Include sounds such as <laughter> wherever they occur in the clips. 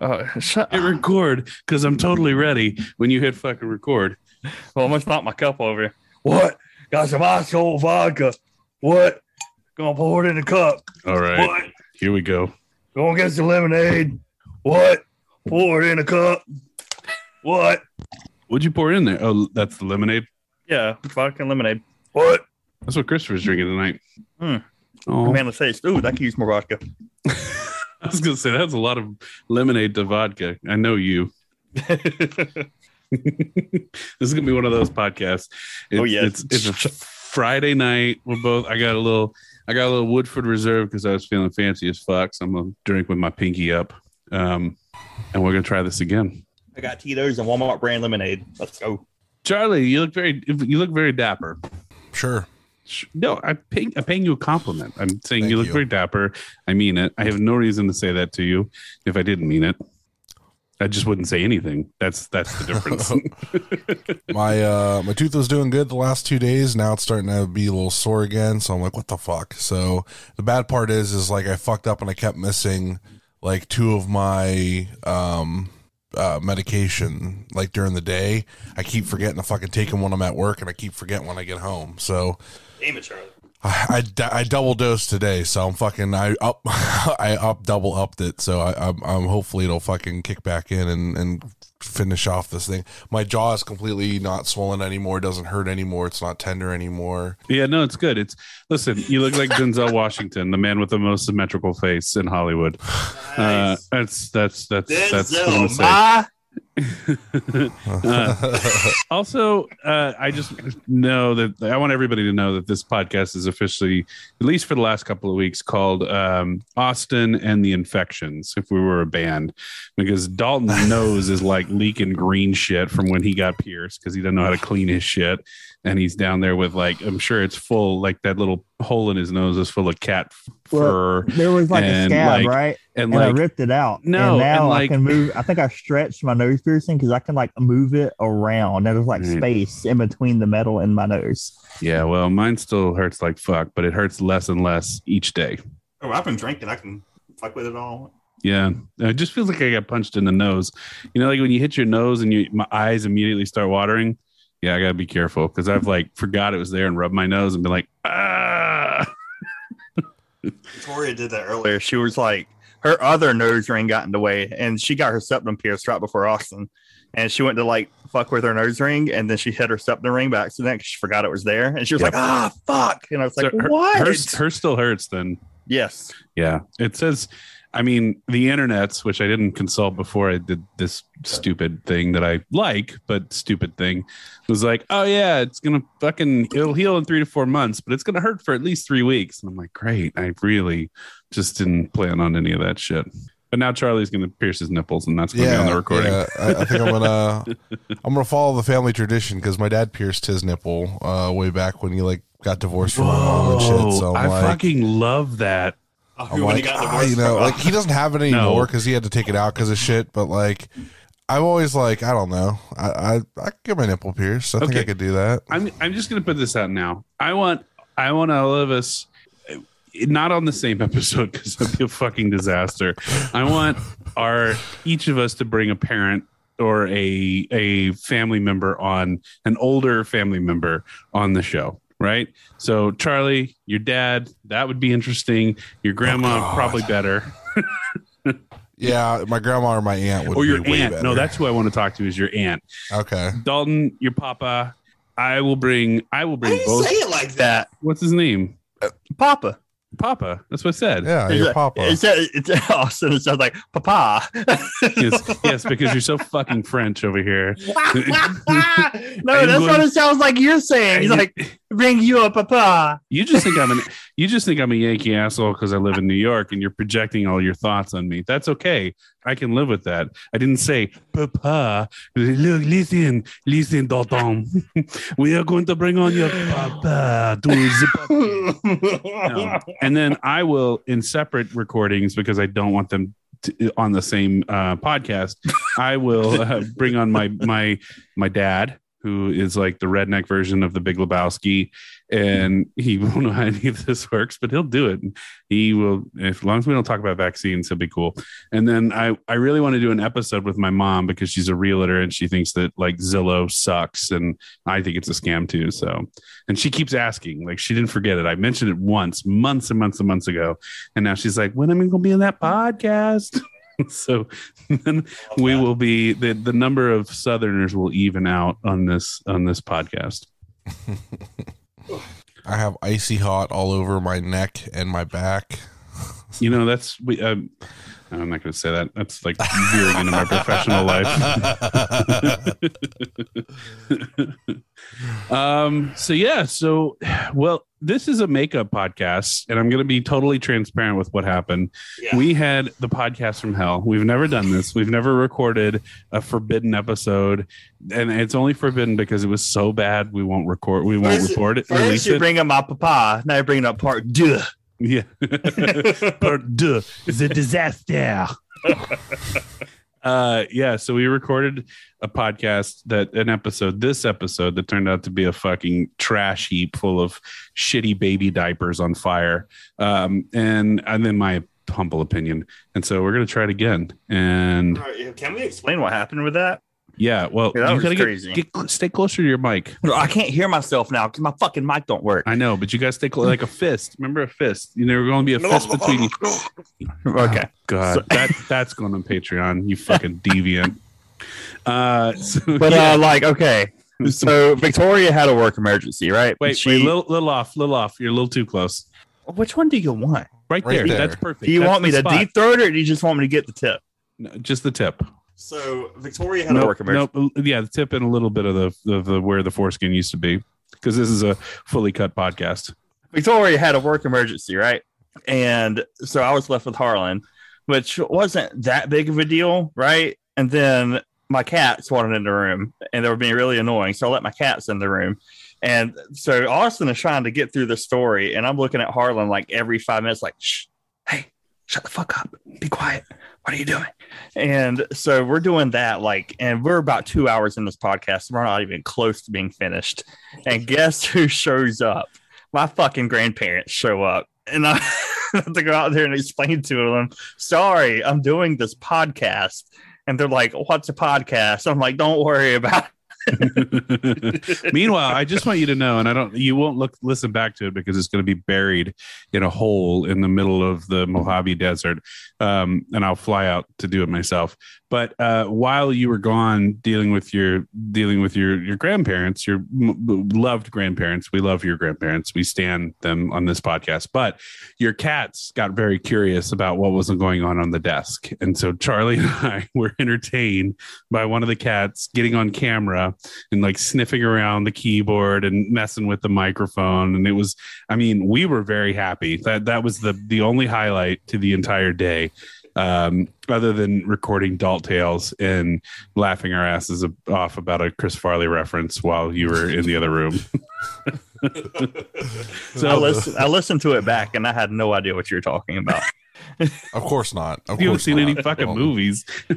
Uh, shut Hit record because I'm totally ready when you hit fucking record. Well, I almost knocked my cup over. What? Got some ice cold vodka. What? Gonna pour it in a cup. All right, What? here we go. Gonna get some lemonade. What? Pour it in a cup. What? What'd you pour in there? Oh, that's the lemonade. Yeah, vodka and lemonade. What? That's what Christopher's drinking tonight. Hmm. Oh, Man, the taste. Ooh, I could use more vodka. <laughs> <laughs> I was gonna say that's a lot of lemonade to vodka. I know you. <laughs> this is gonna be one of those podcasts. It's, Oh, yeah. it's it's a Friday night. We're both. I got a little. I got a little Woodford Reserve because I was feeling fancy as fuck. So I'm gonna drink with my pinky up. Um, and we're gonna try this again. I got Tito's and Walmart brand lemonade. Let's go. Charlie, you look very you look very dapper. Sure. No, I'm paying, I'm paying you a compliment. I'm saying Thank you look you. very dapper. I mean it. I have no reason to say that to you if I didn't mean it. I just wouldn't say anything. That's that's the difference. <laughs> <laughs> My uh my tooth was doing good the last two days. Now it's starting to be a little sore again. So I'm like, what the fuck? So the bad part is is like I fucked up and I kept missing like two of my um uh medication like during the day. I keep forgetting to fucking take them when I'm at work and I keep forgetting when I get home. So Damn it, Charlie. I, I, d- I double dosed today, so I'm fucking I up <laughs> I up double upped it, so I, I'm, I'm hopefully it'll fucking kick back in and and finish off this thing. My jaw is completely not swollen anymore, doesn't hurt anymore, it's not tender anymore. yeah, no, it's good. It's listen. You look like Denzel Washington, the man with the most symmetrical face in Hollywood. Uh, that's that's that's that's Uh, also, uh, I just know that I want everybody to know that this podcast is officially, at least for the last couple of weeks, called um, Austin and the Infections. If we were a band, because Dalton's nose is like leaking green shit from when he got pierced because he doesn't know how to clean his shit, and he's down there with like I'm sure it's full like that little hole in his nose is full of cat fur Well, there was like and, a scab, like, right? and And, I like ripped it out. No, and now and, like- I can move. I think I stretched my nose piercing because I can like move it around. And there's like Right. space in between the metal and my nose. yeah, well, mine still hurts like fuck, but it hurts less and less each day. Oh, I've been drinking. I can fuck with it all. Yeah, it just feels like I got punched in the nose. You know, like when you hit your nose and you, my eyes immediately start watering. Yeah, I gotta be careful because I've like forgot it was there and rubbed my nose and been like, ah. <laughs> Victoria did that earlier. She was like, her other nose ring got in the way, and she got her septum pierced right before Austin. And she went to like fuck with her nose ring, and then she hit her septum ring by accident 'cause she forgot it was there. And she was Yep. like, ah, fuck. And I was like, So her, what? Hers, hers still hurts then. yes. Yeah, it says. I mean, the internets, which I didn't consult before I did this stupid thing that I like, but stupid thing, was like, oh yeah, it's gonna fucking it'll heal in three to four months, but it's gonna hurt for at least three weeks. And I'm like, great. I really just didn't plan on any of that shit. But now Charlie's gonna pierce his nipples, and that's gonna be on the recording. yeah, I, I think I'm gonna <laughs> I'm gonna follow the family tradition because my dad pierced his nipple uh, way back when he like got divorced from my mom and shit. So I I'm like, fucking love that. Oh, I'm like, ah, you know, like he doesn't have it <laughs> anymore No. because he had to take it out because of shit. But like, I'm always like, I don't know, I I, I could get my nipple pierced. I think I could do that. I'm I'm just gonna put this out now. I want I want all of us not on the same <laughs> episode because it'd be a fucking disaster. I want our each of us to bring a parent or a a family member on an older family member on the show. Right. So Charlie, your dad, that would be interesting. Your grandma, oh, God. probably better. <laughs> Yeah, my grandma or my aunt would or your be aunt. better. No, that's who I want to talk to is your aunt. okay. Dalton, your papa. I will bring I will bring do you both. say it like that? What's his name? Uh, papa. Papa. That's what I said. Yeah, Is your it- papa. It's, it's Austin. It sounds like Papa. <laughs> yes, yes, because you're so fucking French over here. <laughs> no, that's what it sounds like you're saying. He's like, bring you a Papa. You just think I'm an you just think I'm a Yankee asshole because I live in New York and you're projecting all your thoughts on me. That's okay. I can live with that. I didn't say, Papa, look, listen, listen, Dalton. <laughs> we are going to bring on your papa to the <laughs> No. And then I will, in separate recordings, because I don't want them to, on the same uh, podcast, I will uh, bring on my my my dad who is like the redneck version of the Big Lebowski, and he <laughs> won't know how any of this works, but he'll do it. He will, as long as we don't talk about vaccines, he'll be cool. And then I, I really want to do an episode with my mom because she's a realtor and she thinks that like Zillow sucks, and I think it's a scam too. So, and she keeps asking, like she didn't forget it. I mentioned it once, months and months and months ago, and now she's like, when am I going to be in that podcast? <laughs> <laughs> so then we will be the the number of southerners will even out on this on this podcast. <laughs> I have icy hot all over my neck and my back. you know that's we um, i'm not going to say that. That's like veering into my professional life. <laughs> Um so yeah so well this is a makeup podcast and i'm going to be totally transparent with what happened Yeah. we had the podcast from hell we've never done this we've never recorded a forbidden episode and it's only forbidden because it was so bad we won't record we won't First- record it First release you it bring up my papa, now you're bringing up part deux. yeah <laughs> <laughs> part deux is a disaster. <laughs> uh yeah so we recorded a podcast that an episode this episode that turned out to be a fucking trash heap full of shitty baby diapers on fire. Um and and then my humble opinion. And so we're gonna try it again. And Can we explain what happened with that? Yeah well Yeah, that you was gotta get- crazy. Get, stay closer to your mic I can't hear myself now because my fucking mic don't work. i know but you guys stay close like a fist remember a fist you know gonna be a fist <laughs> between you Okay. god So- that that's going on patreon you fucking <laughs> deviant uh so, But yeah. uh, like, okay. So Victoria had a work emergency, right? Wait, She- wait, little, little off, little off. You're a little too close. which one do you want? Right, Right there. there. That's perfect. Do you That's want me the to spot. deep throat or do you just want me to get the tip? No, just the tip. So Victoria had a Nope, work emergency. nope. Yeah, the tip and a little bit of the of the where the foreskin used to be, because this is a fully cut podcast. Victoria had a work emergency, right? And so I was left with Harlan, which wasn't that big of a deal, right? And then my cats wanted in the room and they were being really annoying. So I let my cats in the room. And so Austin is trying to get through the story, and I'm looking at Harlan like every five minutes, like, shh, hey, shut the fuck up. Be quiet. What are you doing? And so we're doing that, like, and we're about two hours in this podcast. We're not even close to being finished. And guess <laughs> who shows up? my fucking grandparents show up and I <laughs> have to go out there and explain to them, sorry, I'm doing this podcast. And they're like, what's a podcast? I'm like, don't worry about it. <laughs> Meanwhile, I just want you to know, and I don't, you won't look listen back to it because it's going to be buried in a hole in the middle of the Mojave Desert, um, and I'll fly out to do it myself. But uh, while you were gone dealing with your dealing with your your grandparents, your m- loved grandparents, we love your grandparents. We stand them on this podcast. But your cats got very curious about what wasn't going on on the desk, and so Charlie <laughs> and I were entertained by one of the cats getting on camera and like sniffing around the keyboard and messing with the microphone and it was i mean we were very happy that that was the the only highlight to the entire day um other than recording Dalt tales and laughing our asses off about a chris farley reference while you were in the other room <laughs> So I listened, I listened to it back and I had no idea what you were talking about. <laughs> Of course not. Of you haven't course seen any fucking Well, movies. <laughs>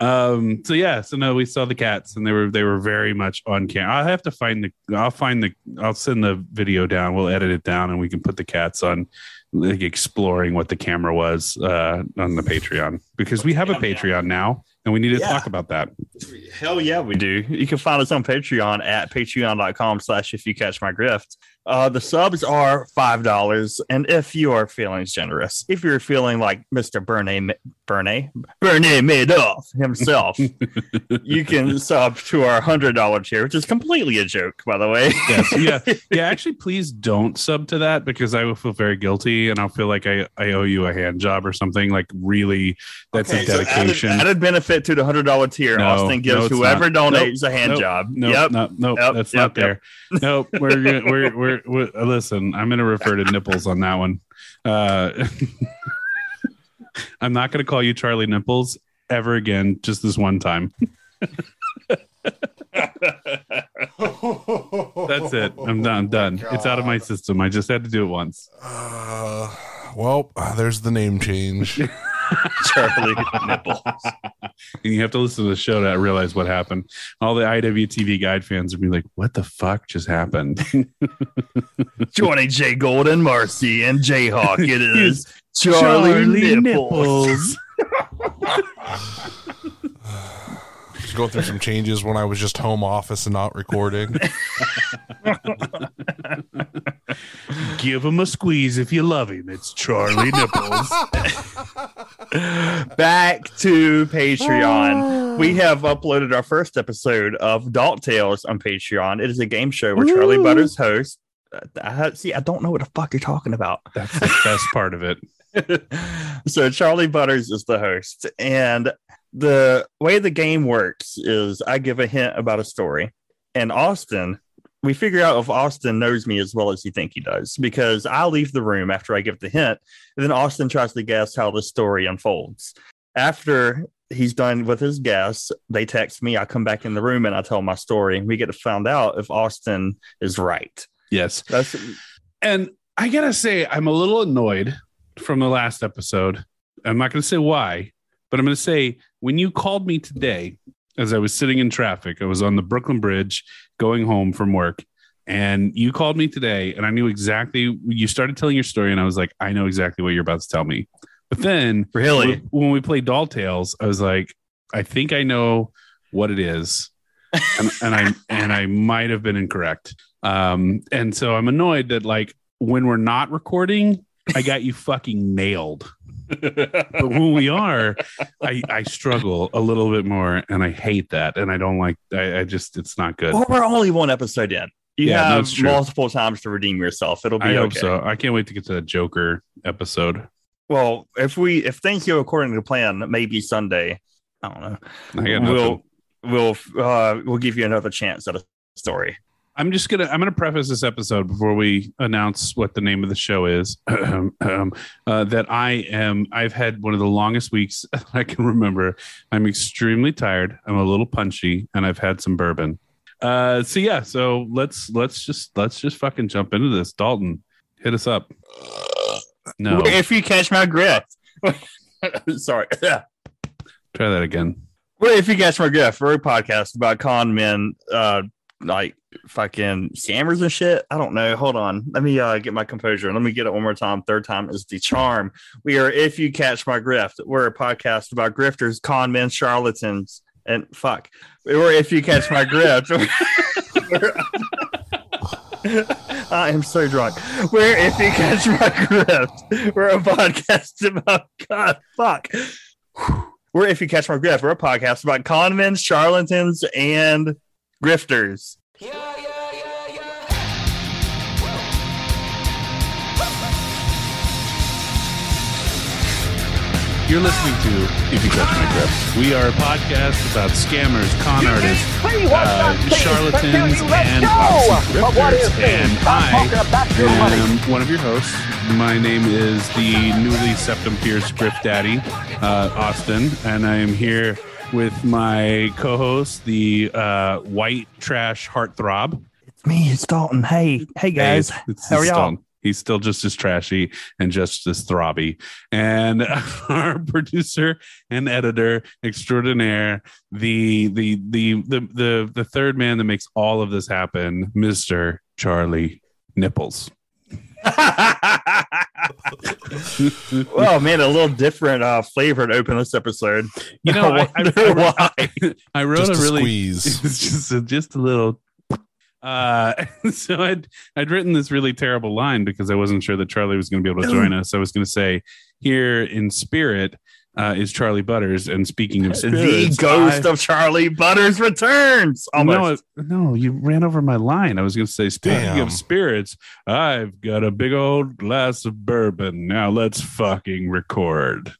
um. So yeah. So no, we saw the cats, and they were they were very much on camera. I'll have to find the. I'll find the. I'll send the video down. We'll edit it down, and we can put the cats on, like exploring what the camera was uh, on the Patreon because we have a Patreon now, and we need to Yeah. talk about that. Hell yeah, we do. You can find us on Patreon at patreon.com slash if you catch my grift. Uh, the subs are five dollars, and if you are feeling generous, if you're feeling like Mr. Bernie Bernie Bernie Madoff himself, <laughs> you can sub to our hundred dollar tier, which is completely a joke, by the way. Yes, yeah, <laughs> yeah. Actually, please don't sub to that because I will feel very guilty, and I'll feel like I, I owe you a hand job or something. Like really, that's Okay, a so added- dedication. added, benefit to the hundred dollar tier. No, Austin gives no, whoever not. donates a hand Nope. job. Nope, yep. no, nope, Yep, that's yep, not there. Nope, we're, gonna- <laughs> we're, we're, we're, uh, listen, I'm going to refer to nipples on that one. Uh, <laughs> I'm not going to call you Charlie Nipples ever again, just this one time. <laughs> That's it. I'm done. I'm done. It's out of my system. I just had to do it once. Uh, well, uh, there's the name change. <laughs> Charlie Nipples. and you have to listen to the show to realize what happened. All the IWTV guide fans would be like, "What the fuck just happened?" <laughs> Joining Jay Golden, Marcy, and Jayhawk, it <laughs> is Charlie, Nipples. Just going through some changes when I was just home office and not recording. <laughs> Give him a squeeze if you love him. It's Charlie Nipples. <laughs> Back to Patreon. <sighs> We have uploaded our first episode of Dalt Tales on Patreon. It is a game show where Charlie Butters hosts. Uh, I, see, I don't know what the fuck you're talking about. That's the best part of it. <laughs> so Charlie Butters is the host, and the way the game works is I give a hint about a story, and Austin. We figure out if Austin knows me as well as you think he does because I leave the room after I give the hint, and then Austin tries to guess how the story unfolds. After he's done with his guess, they text me. I come back in the room and I tell my story. We get to find out if Austin is right. Yes. That's And I gotta say, I'm a little annoyed from the last episode. I'm not gonna say why, but I'm gonna say when you called me today, as I was sitting in traffic, I was on the Brooklyn Bridge going home from work, and you called me today, and I knew exactly. You started telling your story, and I was like, I know exactly what you're about to tell me. But then, really when, when we played Dalt Tales, I was like, I think I know what it is, and, <laughs> and I and I might have been incorrect. Um, and so I'm annoyed that like when we're not recording, I got you fucking nailed. But when we are, I I struggle a little bit more, and I hate that, and I don't like. I, I just it's not good. Well, we're only one episode in. You Yeah, have true. multiple times to redeem yourself. It'll be I hope okay. so. I can't wait to get to the Joker episode. Well, if we if things go according to plan, maybe Sunday. I don't know. I. We'll we'll uh we'll give you another chance at a story. I'm just gonna I'm gonna preface this episode before we announce what the name of the show is. <clears throat> um, uh, that I am I've had one of the longest weeks <laughs> I can remember. I'm extremely tired. I'm a little punchy, and I've had some bourbon. Uh, so yeah, so let's let's just let's just fucking jump into this. Dalton, hit us up. No, If you catch my drift. <laughs> Sorry. try that again. Well, if you catch my drift, we're a podcast about con men, uh, like fucking scammers and shit. I don't know. Hold on. Let me uh, get my composure. Let me get it one more time. Third time is the charm. We are if you catch my grift. We're a podcast about grifters, con men, charlatans, and fuck. Or if you catch my grift. <laughs> <laughs> I am so drunk. We're if you catch my grift. We're a podcast about God fuck. We're if you catch my grift. We're a podcast about con men, charlatans, and grifters. You're listening to If You Catch My Drift. We are a podcast about scammers, con artists, uh, charlatans, and obviously grifters. And I am one of your hosts. My name is the newly Septum pierced Grift Daddy, uh, Austin, and I am here with my co-host, the uh, white trash heartthrob. It's me, it's Dalton. Hey, hey guys. Hey, it's- How are y'all? Dalton. He's still just as trashy and just as throbby. And <laughs> our producer and editor extraordinaire, the the the the the the third man that makes all of this happen, Mister Charlie Nipples. Well, man, a little different uh, flavor to open this episode. You know, <laughs> I, I, I, why. I, <laughs> I wrote Just a a really squeeze. it's <laughs> just a, just a little uh so i'd i'd written this really terrible line because i wasn't sure that charlie was going to be able to join us i was going to say here in spirit uh is charlie butters and speaking of spirits, the ghost I- of Charlie Butters returns. no, Almost. it- no, you ran over my line. I was going to say, speaking Damn. of spirits, I've got a big old glass of bourbon. Now let's fucking record.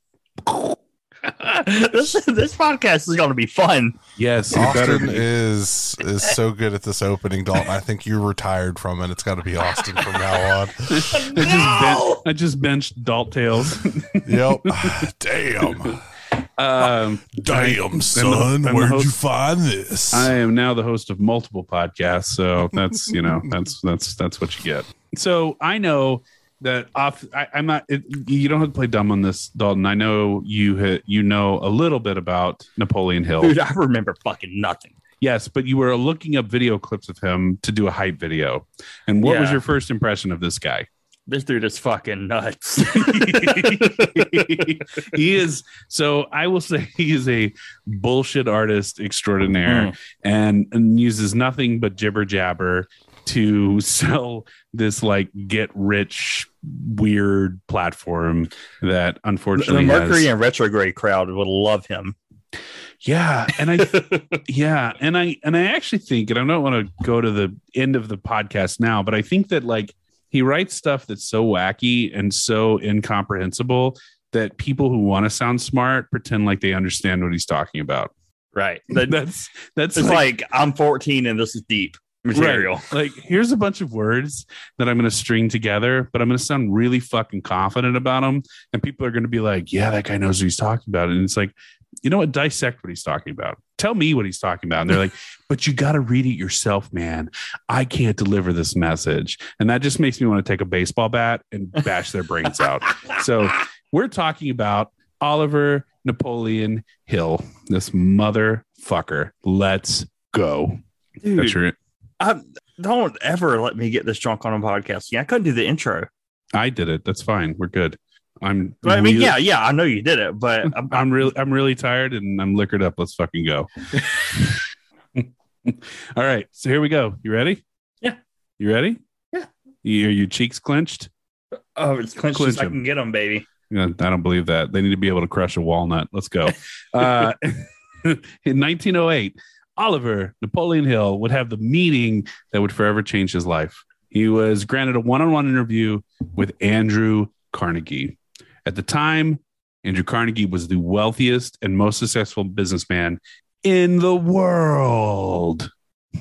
<laughs> this this podcast is going to be fun. Yes, Austin is is so good at this opening, Dalton. I think you're retired from it. It's got to be Austin from now on. <laughs> I just, ben- I just benched Dalt Tales. <laughs> Yep. <sighs> Damn. um, Damn, son. the- Where'd you find this? I am now the host of multiple podcasts, so that's you know that's that's that's what you get. So I know that off. I, I'm not. It, you don't have to play dumb on this, Dalton. I know you ha- you know a little bit about Napoleon Hill. Dude, I remember fucking nothing. Yes, but you were looking up video clips of him to do a hype video. And what was your first impression of this guy? This dude is fucking nuts. <laughs> <laughs> he is so I will say he is a bullshit artist extraordinaire Mm. and, and uses nothing but jibber jabber to <laughs> sell this like get rich weird platform that unfortunately the Mercury has, and retrograde crowd would love him. yeah and I <laughs> yeah and I and I actually think and I don't want to go to the end of the podcast now but I think that like he writes stuff that's so wacky and so incomprehensible that people who want to sound smart pretend like they understand what he's talking about. right. <laughs> That- That's that's it's like, like, I'm 14 and this is deep material. like here's a bunch of words that I'm going to string together, but I'm going to sound really fucking confident about them, and people are going to be like, "Yeah, that guy knows what he's talking about," and it's like, you know what? Dissect what he's talking about. Tell me what he's talking about. And they're like, <laughs> but you got to read it yourself, man. I can't deliver this message. And that just makes me want to take a baseball bat and bash their brains out. <laughs> So we're talking about Oliver Napoleon Hill, this motherfucker. Let's go. Dude, That's your, I, don't ever let me get this drunk on a podcast. Yeah, I couldn't do the intro. I did it. That's fine. We're good. I'm. But I mean, really- yeah, yeah, I know you did it, but <laughs> I'm, I'm really, I'm really tired and I'm liquored up. Let's fucking go. <laughs> All right. So here we go. You ready? Yeah. You ready? Yeah. You, are your cheeks clenched? oh, it's clenched Clinch as I can get them, baby. Yeah, I don't believe that. They need to be able to crush a walnut. Let's go. <laughs> Uh, in 1908, Oliver Napoleon Hill would have the meeting that would forever change his life. He was granted a one on one interview with Andrew Carnegie. At the time, Andrew Carnegie was the wealthiest and most successful businessman in the world. <laughs>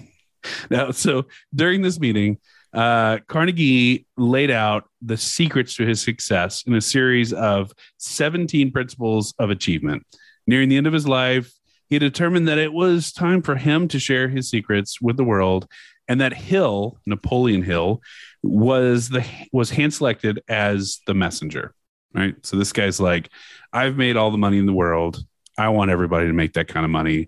Now, so during this meeting, uh, Carnegie laid out the secrets to his success in a series of 17 principles of achievement. Nearing the end of his life, he determined that it was time for him to share his secrets with the world, and that Hill, Napoleon Hill, was the was hand selected as the messenger. Right. So this guy's like, I've made all the money in the world. I want everybody to make that kind of money.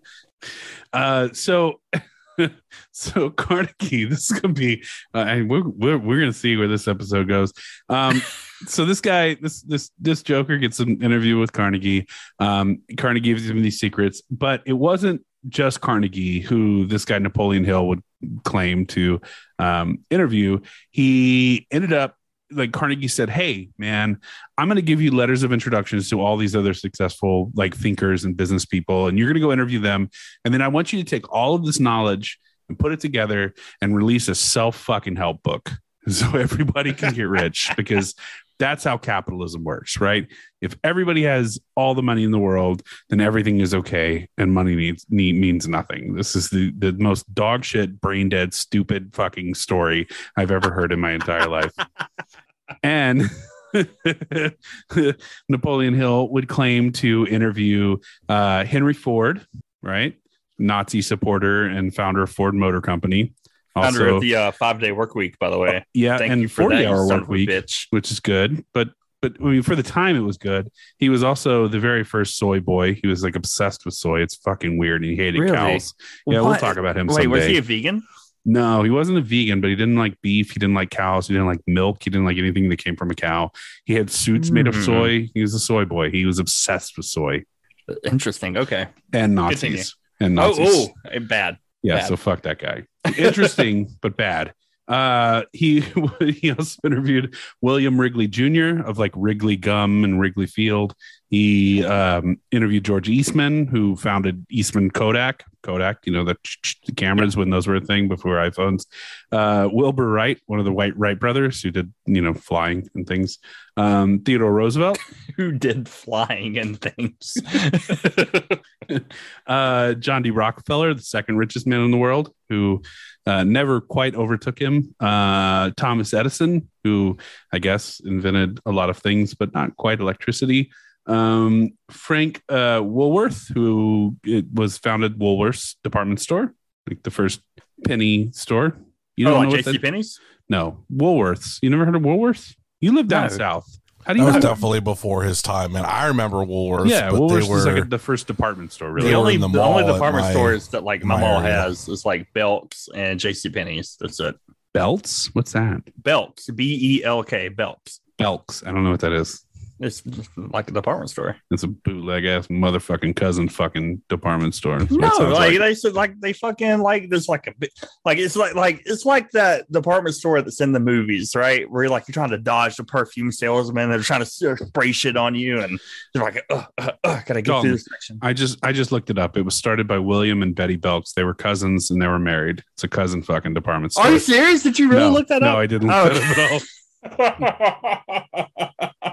Uh, so <laughs> <laughs> so Carnegie, this is gonna be uh, and we're, we're we're gonna see where this episode goes. Um, <laughs> so this guy, this this this Joker gets an interview with Carnegie. Um, Carnegie gives him these secrets, but it wasn't just Carnegie who this guy Napoleon Hill would claim to um, interview. He ended up like Carnegie said, "Hey, man, I'm going to give you letters of introductions to all these other successful like thinkers and business people, and you're going to go interview them, and then I want you to take all of this knowledge and put it together and release a self fucking help book <laughs> so everybody can get rich because." That's how capitalism works, right? If everybody has all the money in the world, then everything is okay, and money needs need, means nothing. This is the the most dog shit, brain dead, stupid fucking story I've ever heard in my entire life. <laughs> and <laughs> Napoleon Hill would claim to interview uh, Henry Ford, right? Nazi supporter and founder of Ford Motor Company. Under Also, the uh, five day work week, by the way. yeah, Thank and you for 40 that, you hour son work week, bitch. which is good. But but I mean, for the time, it was good. He was also the very first soy boy. He was like obsessed with soy. It's fucking weird. And he hated Really? cows. Yeah, we'll talk about him Wait, someday. was he a vegan? No, he wasn't a vegan, but he didn't like beef. He didn't like cows. He didn't like milk. He didn't like anything that came from a cow. He had suits made of Mm. soy. He was a soy boy. He was obsessed with soy Interesting. Okay. and Continue. Nazis. And Oh, Nazis. oh, eh, bad. yeah, bad. so fuck that guy. Interesting, but bad. Uh, he <laughs> he also interviewed William Wrigley Jr. of like Wrigley Gum and Wrigley Field. He um, interviewed George Eastman, who founded Eastman Kodak. Kodak, you know the, the cameras when those were a thing before iPhones. Uh, Wilbur Wright, one of the White Wright brothers, who did you know flying and things. Um, Theodore Roosevelt, <laughs> Who did flying and things? <laughs> uh, John D. Rockefeller, the second richest man in the world, who uh, never quite overtook him. Uh, Thomas Edison, who I guess invented a lot of things, but not quite electricity. Um, Frank uh, Woolworth, who it was founded Woolworth's department store, like the first penny store. You oh, don't like know what JC that- Penney's? No, Woolworths. You never heard of Woolworths? You live down No. south. How do you That was know? definitely before his time, and I remember Woolworths. Yeah, but Woolworths they were is like the first department store, really. the only the the, only department my- stores that like my my mall area. has is like Belks and J.C. Penney's. That's it. Belts? What's that? Belks, B E L K, Belks. Belks. I don't know what that is. It's just like a department store. It's a bootleg ass motherfucking cousin fucking department store. That's No, like, like. they said, like they fucking like there's like a bit like it's like like it's like that department store that's in the movies, right? Where you're like you're trying to dodge the perfume salesman, they're trying to spray shit on you, and they're like, uh, uh, uh, gotta get Dalton. through this section. I just I just looked it up. It was started by William and Betty Belks. They were cousins and they were married. It's a cousin fucking department store. Are you serious? Did you really no, look that up? no. I didn't look Oh. that up at all. <laughs> <laughs>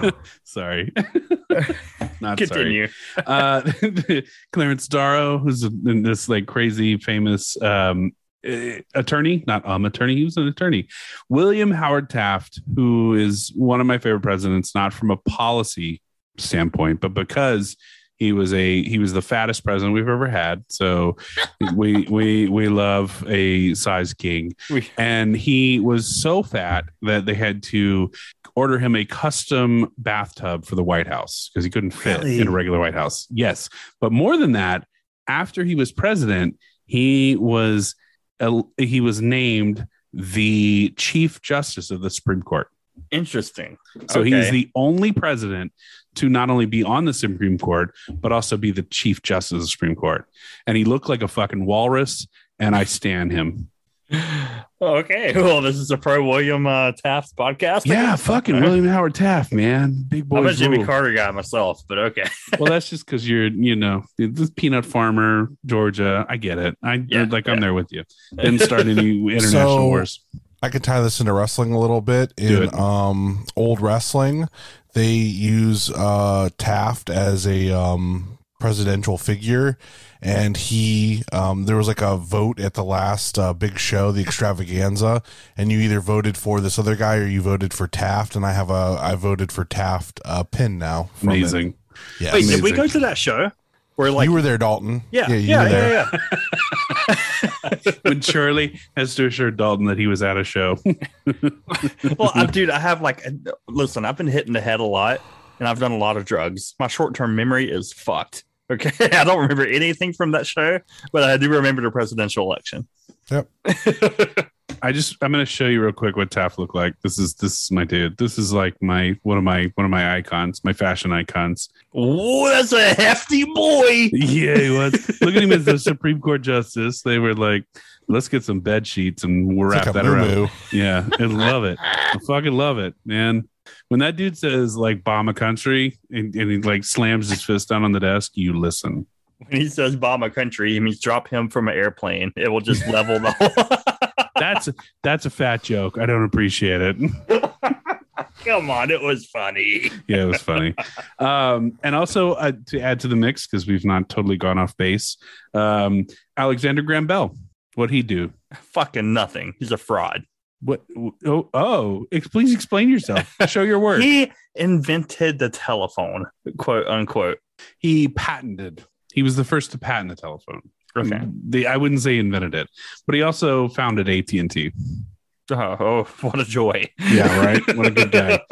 <laughs> Sorry. <laughs> Not Continue. sorry. <laughs> Uh, Clarence Darrow, who's in this like crazy famous um, attorney, not um attorney, he was an attorney. William Howard Taft, who is one of my favorite presidents, not from a policy standpoint, but because he was a he was the fattest president we've ever had. So we we we love a size king. And he was so fat that they had to order him a custom bathtub for the White House because he couldn't fit Really? in a regular White House. Yes. But more than that, after he was president, he was he was named the Chief Justice of the Supreme Court. Interesting. So he is the only president to not only be on the Supreme Court, but also be the Chief Justice of the Supreme Court. And he looked like a fucking walrus, and I stand him. <laughs> Okay. Well, this is a pro William uh, Taft podcast. Yeah, fucking All right. <laughs> William Howard Taft, man. Big boy. I'm a Jimmy Carter guy myself, but okay. <laughs> well, that's just because you're, you know, this peanut farmer, Georgia. I get it. I Yeah, like. I'm there with you. Didn't start any international So- wars. I could tie this into wrestling a little bit. In um old wrestling, they use uh Taft as a um presidential figure and he um there was like a vote at the last uh, big show the extravaganza and you either voted for this other guy or you voted for Taft and I have a I voted for Taft uh pin now from it. Amazing. Yes. Wait, did we go to that show where like you were there Dalton yeah, you yeah, were there yeah, yeah. <laughs> when Charlie has to assure Dalton that he was at a show. <laughs> well, I, dude, I have like, listen, I've been hitting the head a lot, and I've done a lot of drugs. My short term memory is fucked. Okay, <laughs> I don't remember anything from that show, but I do remember the presidential election. Yep. <laughs> I just I'm gonna show you real quick what Taft looked like. This is this is my dude. This is like my one of my one of my icons, my fashion icons. Oh, that's a hefty boy. Yeah, he was. <laughs> Look at him as the Supreme Court justice. They were like, let's get some bed sheets and we'll wrap like that around. moo-moo. Yeah, I love it. I <laughs> fucking love it, man. When that dude says like bomb a country and, and he like slams his fist down on the desk, you listen. When he says bomb a country, he means drop him from an airplane. It will just level the <laughs> whole. That's that's a fat joke. I don't appreciate it. <laughs> Come on, it was funny. yeah, it was funny. Um, and also uh, to add to the mix because we've not totally gone off base. Um, Alexander Graham Bell, what he do? Fucking nothing. He's a fraud. What? Oh, oh! Please explain yourself. Show your work. <laughs> He invented the telephone, quote unquote. he patented. He was the first to patent the telephone. Okay. The, I wouldn't say invented it, but he also founded AT and T. Oh, oh, what a joy. Yeah, right. what a good guy. <laughs>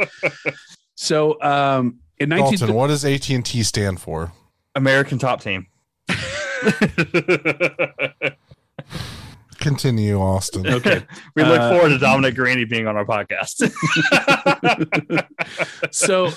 So, um, in 19 Dalton what does AT&T stand for American top team. <laughs> continue Austin okay. <laughs> we look Uh, forward to Dominic Graney being on our podcast. <laughs> so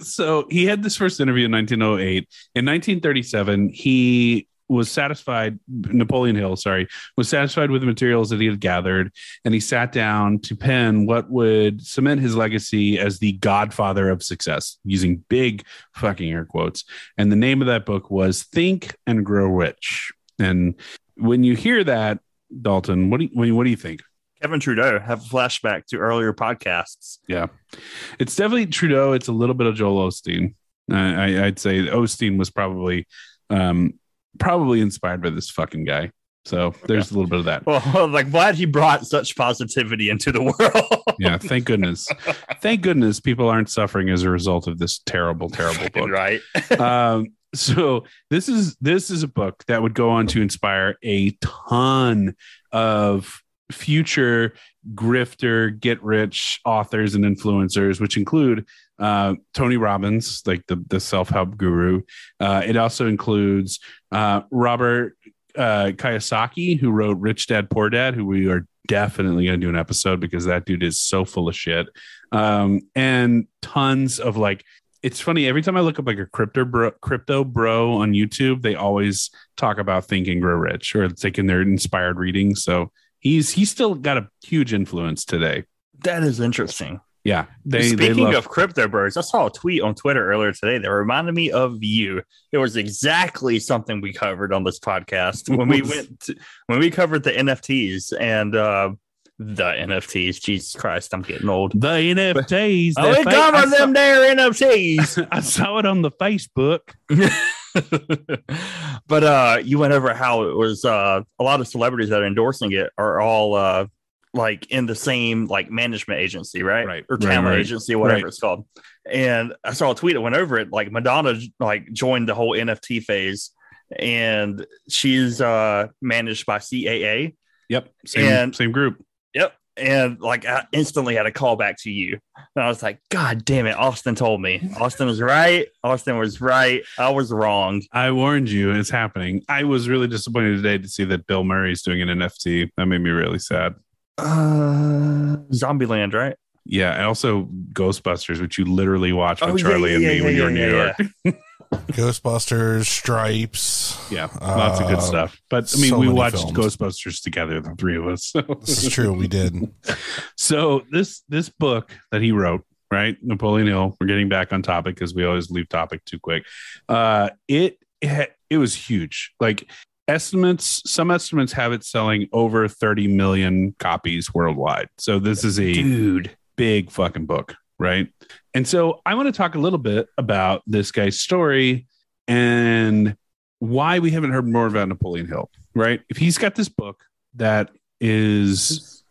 so he had this first interview in 1908 in 1937 he was satisfied napoleon hill sorry was satisfied with the materials that he had gathered and he sat down to pen what would cement his legacy as the godfather of success using big fucking air quotes and the name of that book was think and grow rich and when you hear that dalton what do you, what do you think Kevin Trudeau have a flashback to earlier podcasts. Yeah, it's definitely Trudeau. It's a little bit of Joel Osteen. I, I, I'd say Osteen was probably, um, probably inspired by this fucking guy. So there's a little bit of that. Well, like glad he brought such positivity into the <laughs> world. Yeah, thank goodness. Thank goodness people aren't suffering as a result of this terrible, terrible <laughs> book. right. um, so this is this is a book that would go on to inspire a ton of future grifter, get rich authors and influencers, which include uh, Tony Robbins, like the, the self help guru. Uh, it also includes uh, Robert uh, Kiyosaki, who wrote Rich Dad Poor Dad, who we are definitely going to do an episode because that dude is so full of shit. Um, and tons of like, it's funny every time I look up like a crypto bro, crypto bro on YouTube, they always talk about Think and Grow Rich or taking their inspired reading. So he's he's still got a huge influence today. That is interesting. Yeah, they, Speaking they love, of crypto birds, I saw a tweet on Twitter earlier today that reminded me of you. It was exactly something we covered on this podcast when we <laughs> went to, when we covered the NFTs and uh, the NFTs. Jesus Christ, I'm getting old. the NFTs. Oh, we fa- covered them there NFTs. <laughs> I saw it on the Facebook. <laughs> but uh you went over how it was uh a lot of celebrities that are endorsing it are all uh like in the same like management agency right Right, or talent right. agency whatever Right. it's called and i saw a tweet that went over it like madonna like joined the whole nft phase and she's uh managed by caa Yep, same And- same group. And like i instantly had a call back to you and i was like god damn it austin told me austin was right austin was right i was wrong I warned you, it's happening. I was really disappointed today to see that Bill Murray's doing an NFT. That made me really sad. Uh, Zombieland, right? Yeah, and also Ghostbusters, which you literally watched with Oh, yeah, Charlie and me yeah, when you were in New yeah, York. <laughs> Ghostbusters, Stripes. Yeah, lots of good Uh, stuff. But I mean, so we watched films. Ghostbusters together, the three of us. This is true. We did. <laughs> so this this book that he wrote, right, Napoleon Hill. We're getting back on topic because we always leave topic too quick. Uh, it it, had- it was huge. Like estimates, some estimates have it selling over 30 million copies worldwide. So this is a Dude. big fucking book, right? And so I want to talk a little bit about this guy's story and why we haven't heard more about Napoleon Hill, right? If he's got this book that is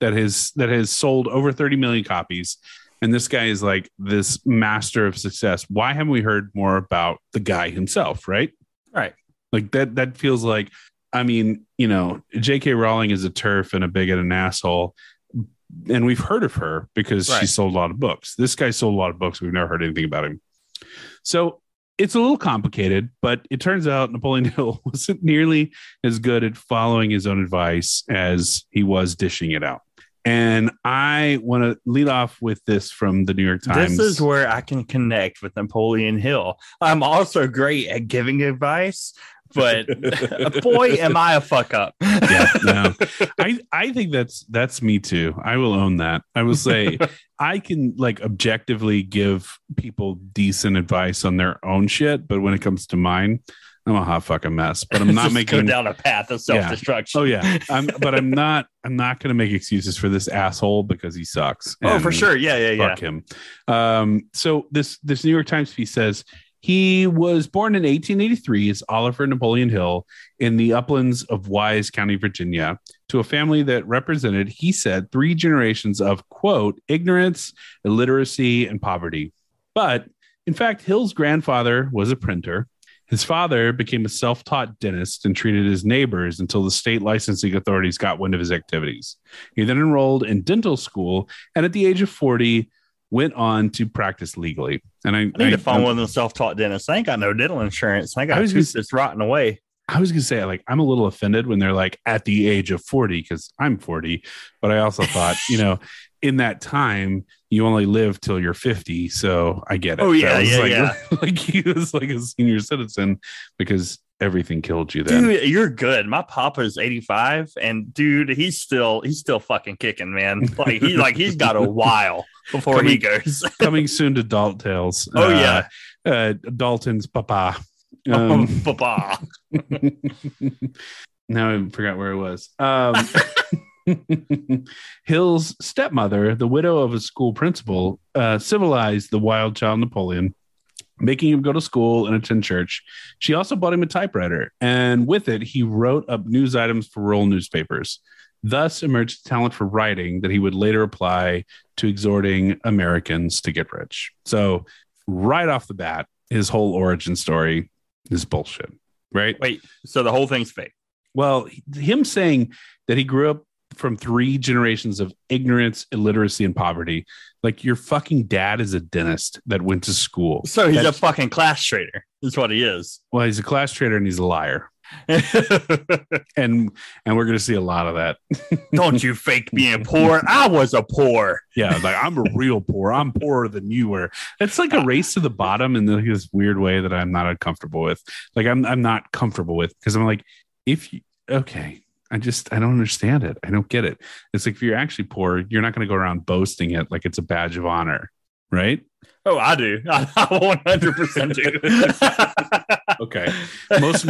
that has that has sold over 30 million copies and this guy is like this master of success, why haven't we heard more about the guy himself, right? Right. Like that that feels like I mean, you know, J.K. Rowling is a TERF and a bigot and an asshole and we've heard of her because she sold a lot of books. This guy sold a lot of books. We've never heard anything about him. So it's a little complicated, but it turns out Napoleon <laughs> Hill wasn't nearly as good at following his own advice as he was dishing it out. And I want to lead off with this from the New York Times. This is where I can connect with Napoleon Hill. I'm also great at giving advice, but <laughs> boy, am I a fuck up. <laughs> yeah, no. I I think that's that's me too. I will own that. I will say <laughs> I can like objectively give people decent advice on their own shit, but when it comes to mine, I'm a hot fucking mess. But I'm not making down a path of self destruction. Oh yeah, I'm, but I'm not. I'm not going to make excuses for this asshole because he sucks. Oh, for sure. Yeah, yeah, yeah. Fuck him. Um, so this this New York Times piece says he was born in 1883 as Oliver Napoleon Hill in the uplands of Wise County, Virginia, to a family that represented, he said, three generations of quote ignorance, illiteracy, and poverty. But in fact, Hill's grandfather was a printer. His father became a self taught dentist and treated his neighbors until the state licensing authorities got wind of his activities. He then enrolled in dental school and at the age of 40 went on to practice legally. And I, I need I, to find one of them self taught dentists. I ain't got no dental insurance. I got I was gonna tooth that's rotting away. I was going to say, like, I'm a little offended when they're like at the age of 40 because I'm 40. But I also thought, you know, <laughs> in that time, you only live till you're 50. So I get it. Oh, yeah, was yeah, like, yeah. <laughs> like he was like a senior citizen because everything killed you then. Dude, you're good. My papa's 85, and dude, he's still he's still fucking kicking, man. Like he like he's got a <laughs> while before he goes. <laughs> Coming soon to Dalt Tales. Oh, Uh, yeah. Uh, Dalton's papa. Um, Um, <laughs> Papa. <laughs> now I forgot where it was. Um, Hill's stepmother, the widow of a school principal, uh, civilized the wild child Napoleon, making him go to school and attend church. She also bought him a typewriter, and with it, he wrote up news items for rural newspapers. Thus emerged a talent for writing that he would later apply to exhorting Americans to get rich. So, right off the bat, his whole origin story is bullshit, right? Wait, so the whole thing's fake. Well, him saying that he grew up from three generations of ignorance, illiteracy, and poverty. Like your fucking dad is a dentist that went to school. So he's a fucking class traitor. That's what he is. well, he's a class traitor and he's a liar. <laughs> And and we're gonna see a lot of that. <laughs> Don't you fake being poor. I was a poor. Yeah, like I'm a real poor. I'm poorer than you were. It's like a race to the bottom in this weird way that I'm not uncomfortable with. Like I'm I'm not comfortable with because I'm like, if you okay, I just I don't understand it. I don't get it. It's like if you're actually poor, you're not going to go around boasting it like it's a badge of honor, right? Oh, I do. <laughs> I 100% do. <laughs> Okay. Most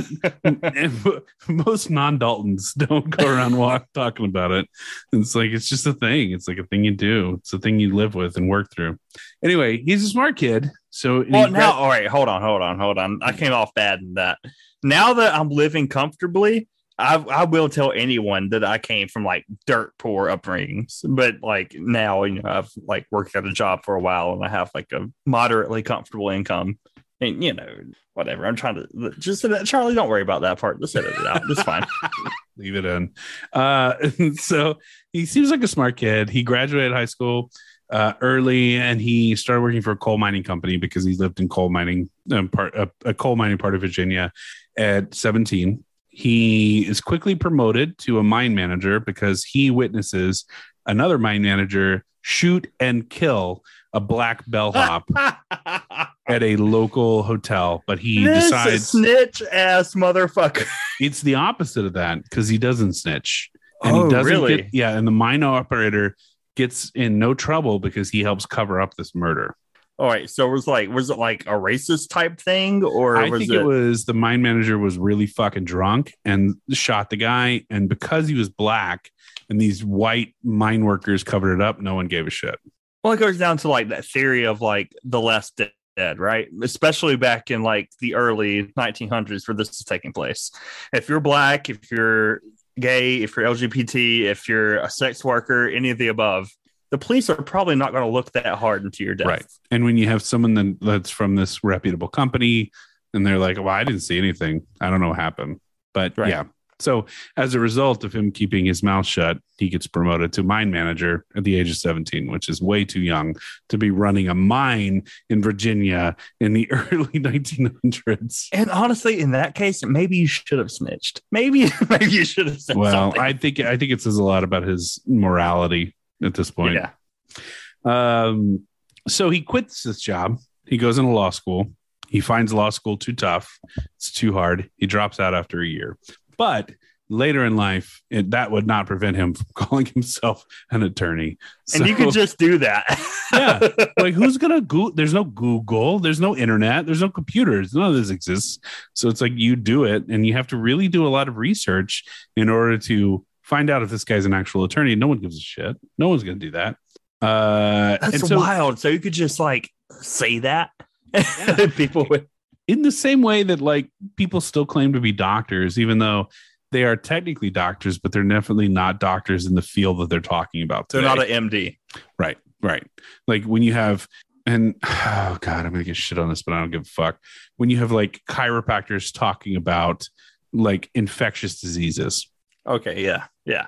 <laughs> most non Daltons don't go around walk talking about it. It's like it's just a thing. It's like a thing you do. It's a thing you live with and work through. Anyway, he's a smart kid. So well, now, all right, hold on, hold on, hold on. I came off bad in that. Now that I'm living comfortably, I, I will tell anyone that I came from like dirt poor upbringings. But like now, you know, I've like worked at a job for a while and I have like a moderately comfortable income. And you know, whatever. I'm trying to just Charlie. Don't worry about that part. Just edit it out. It's fine. <laughs> leave it in. Uh, <laughs> so he seems like a smart kid. He graduated high school uh, early, and he started working for a coal mining company because he lived in coal mining um, part a, a coal mining part of Virginia at 17. He is quickly promoted to a mine manager because he witnesses another mine manager shoot and kill a black bellhop <laughs> at a local hotel, but he this decides snitch ass motherfucker. it's the opposite of that because he doesn't snitch. And Oh, he doesn't really? get, yeah, and the mine operator gets in no trouble because he helps cover up this murder. All right, so it was like, was it like a racist type thing, or I was think it? it was the mine manager was really fucking drunk and shot the guy. And because he was black and these white mine workers covered it up, no one gave a shit. Well, it goes down to like that theory of like the less dead, right? Especially back in like the early 1900s where this is taking place. If you're black, if you're gay, if you're LGBT, if you're a sex worker, any of the above, the police are probably not going to look that hard into your death. Right. And when you have someone that's from this reputable company and they're like, well, I didn't see anything. I don't know what happened. But Right. yeah. So as a result of him keeping his mouth shut, he gets promoted to mine manager at the age of 17, which is way too young to be running a mine in Virginia in the <laughs> early 1900s. And honestly, in that case, maybe you should have snitched. Maybe, <laughs> maybe you should have said Well, something. I think I think it says a lot about his morality at this point. yeah. Um, so he quits this job. He goes into law school. He finds law school too tough. It's too hard. He drops out after a year. But later in life, it, that would not prevent him from <laughs> calling himself an attorney. And you could just do that. <laughs> Yeah. like who's gonna go there's no google there's no internet there's no computers none of this exists so it's like you do it and you have to really do a lot of research in order to find out if this guy's an actual attorney no one gives a shit no one's gonna do that uh That's so wild. So you could just like say that. <laughs> People would. in the same way that like people still claim to be doctors even though they are technically doctors but they're definitely not doctors in the field that they're talking about They're not an MD. Right, right. Like when you have, and <sighs> oh god, I'm gonna get shit on this, but I don't give a fuck. When you have like chiropractors talking about like infectious diseases, Okay. Yeah. Yeah.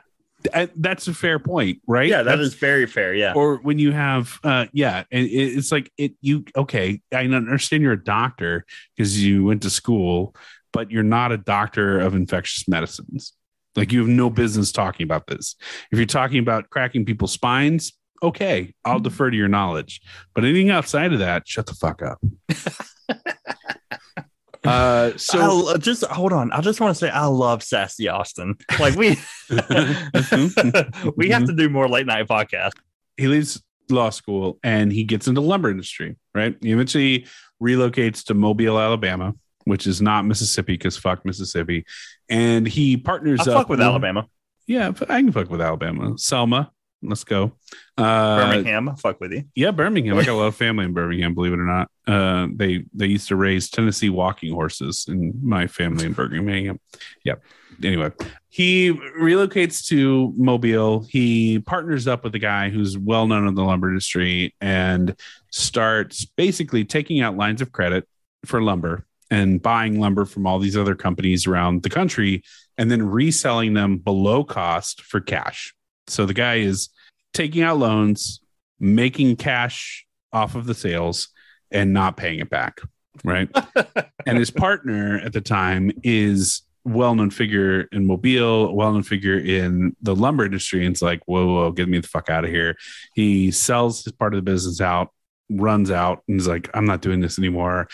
Th- that's a fair point, right? Yeah. That That's- is very fair. Yeah. Or when you have, uh, yeah, it, it's like it. You okay? I understand you're a doctor because you went to school, but you're not a doctor of infectious medicines. Like you have no business talking about this. If you're talking about cracking people's spines, okay, I'll defer to your knowledge. But anything outside of that, shut the fuck up. <laughs> uh, <laughs> so just hold on. I just want to say I love Sassy Austin. Like we <laughs> we have to do more late night podcasts. he leaves law school and he gets into lumber industry. Right, he eventually relocates to Mobile, Alabama, which is not Mississippi because fuck Mississippi, and he partners I up fuck with Alabama. Yeah, I can fuck with Alabama. Selma, let's go. Uh, Birmingham. Fuck with you. Yeah, Birmingham. I got a lot of family in Birmingham. Believe it or not, uh, they they used to raise Tennessee walking horses in my family in Birmingham. Yep. Anyway, he relocates to Mobile. He partners up with a guy who's well known in the lumber industry and starts basically taking out lines of credit for lumber and buying lumber from all these other companies around the country and then reselling them below cost for cash. So the guy is taking out loans, making cash off of the sales, and not paying it back. Right. <laughs> and his partner at the time is well-known figure in Mobile, well-known figure in the lumber industry. And it's like, whoa, whoa, get me the fuck out of here. He sells his part of the business out, runs out, and he's like, I'm not doing this anymore.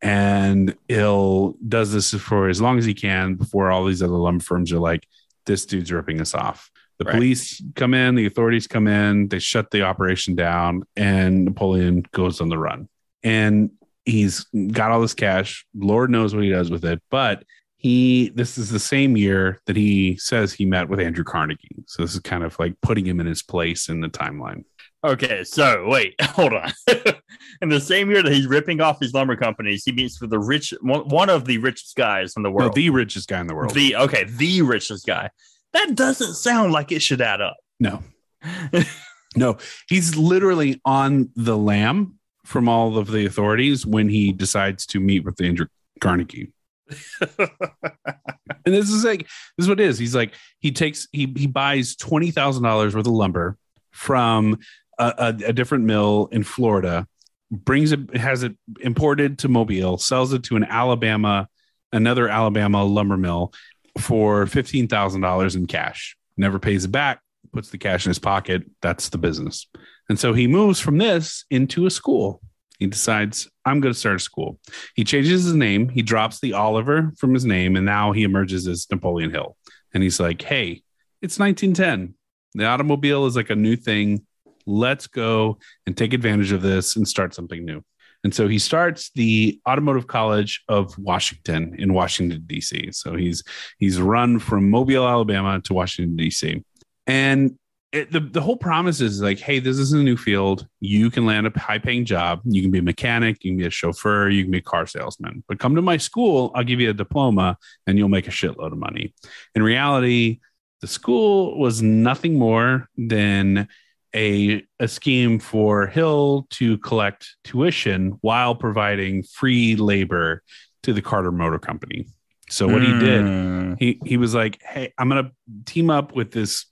And he'll does this for as long as he can before all these other lumber firms are like, this dude's ripping us off. The Right. police come in, the authorities come in, they shut the operation down, and Napoleon goes on the run. And he's got all this cash. Lord knows what he does with it. But he, this is the same year that he says he met with Andrew Carnegie. So this is kind of like putting him in his place in the timeline. Okay, so wait, <laughs> hold on. <laughs> in the same year that he's ripping off these lumber companies, he meets with the rich one, one of the richest guys in the No, world. the richest guy in the world. The okay, the richest guy. That doesn't sound like it should add up. no, <laughs> no, he's literally on the lam from all of the authorities when he decides to meet with Andrew Carnegie. <laughs> and this is like this is what it is. He's like he takes he he buys twenty thousand dollars worth of lumber from a, a, a different mill in Florida, brings it has it imported to Mobile, sells it to an Alabama another Alabama lumber mill for fifteen thousand dollars in cash. Never pays it back. Puts the cash in his pocket. That's the business. And so he moves from this into a school. He decides, I'm going to start a school. He changes his name. He drops the Oliver from his name, and now he emerges as Napoleon Hill. And he's like, hey, it's 1910. The automobile is like a new thing. Let's go and take advantage of this and start something new. And so he starts the Automotive College of Washington in Washington, D.C. So he's he's run from Mobile, Alabama to Washington, D.C. And it, the, the whole promise is like, hey, this is a new field. You can land a high paying job. You can be a mechanic, you can be a chauffeur, you can be a car salesman. But come to my school, I'll give you a diploma and you'll make a shitload of money. In reality, the school was nothing more than a, a scheme for Hill to collect tuition while providing free labor to the Carter Motor Company. So what he did Mm. he he was like, "Hey, I'm gonna team up with this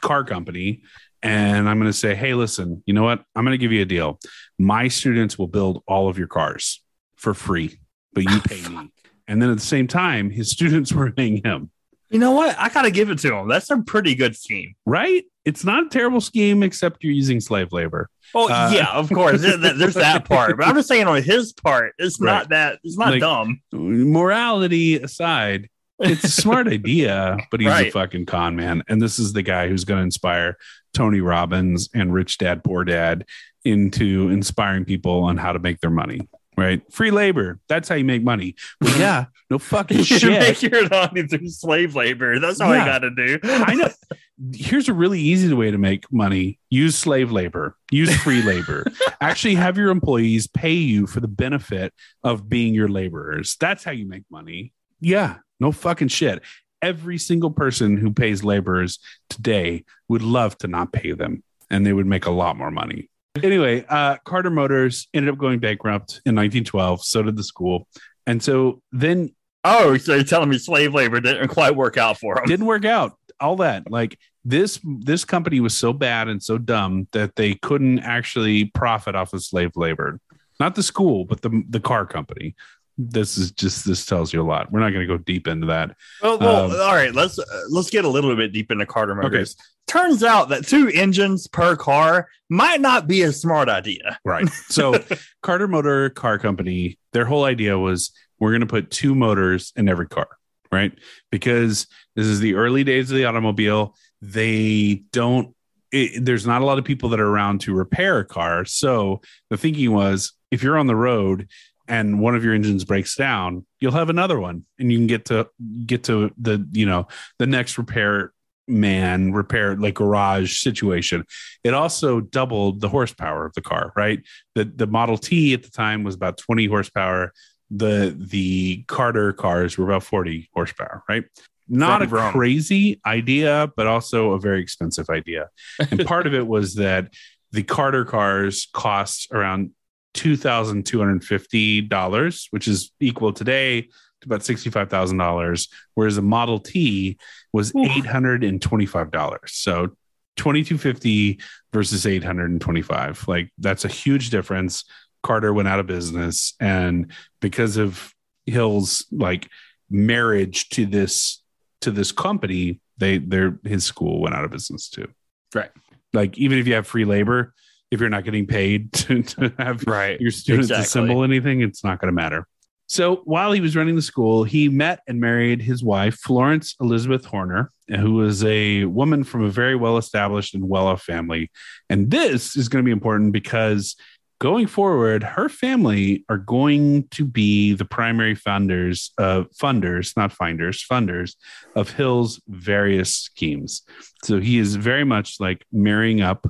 car company, and I'm gonna say, hey, listen, you know what? I'm gonna give you a deal. My students will build all of your cars for free, but you <laughs> pay me." And then at the same time, his <laughs> students were paying him. You know what? I gotta give it to him. That's a pretty good scheme. Right? It's not a terrible scheme, except you're using slave labor. Oh Uh, yeah, of course. There- there- There's that <laughs> part, but I'm just saying on his part, it's Right. not that. It's not Like- dumb. Morality aside, it's a smart <laughs> idea, but he's a fucking con man. And this is the guy who's going to inspire Tony Robbins and Rich Dad Poor Dad into inspiring people on how to make their money. Right? Free labor. That's how you make money. Yeah, no fucking shit. <laughs> You should make your money through slave labor. That's all Yeah. I gotta do. I know. <laughs> Here's a really easy way to make money use slave labor, use free labor. <laughs> Actually, have your employees pay you for the benefit of being your laborers. That's how you make money. Yeah, no fucking shit. Every single person who pays laborers today would love to not pay them and they would make a lot more money. Anyway, uh, Carter Motors ended up going bankrupt in 1912. So did the school. And so then Oh, so you're telling me slave labor didn't quite work out for him? didn't work out. All that. Like this this company was so bad and so dumb that they couldn't actually profit off of slave labor. Not the school but the the car company this is just this tells you a lot we're not going to go deep into that Well, well Um, all right. Let's uh, let's get a little bit deep into Carter Motors. Turns out that two engines per car might not be a smart idea. right so <laughs> carter motor car company their whole idea was we're going to put two motors in every car right because this is the early days of the automobile they don't it, there's not a lot of people that are around to repair a car so the thinking was if you're on the road and one of your engines breaks down you'll have another one and you can get to get to the you know the next repair man repair like garage situation. It also doubled the horsepower of the car right? The the model t at the time was about 20 horsepower. The the carter cars were about 40 horsepower right? Not a vroom. crazy idea but also a very expensive idea. And part of it was that the carter cars cost around $2250 which is equal today to about $65000 whereas a model t was Oof. $825 so 2250 versus 825. Like that's a huge difference. Carter went out of business and because of Hill's like marriage to this to this company, they their his school went out of business too. Right. Like even if you have free labor, if you're not getting paid <laughs> to, to have Right. your students Exactly. assemble anything, it's not going to matter. So while he was running the school, he met and married his wife, Florence Elizabeth Horner, who was a woman from a very well established and well off family. And this is going to be important because going forward, her family are going to be the primary funders of funders, not finders, funders of Hill's various schemes. So he is very much like marrying up.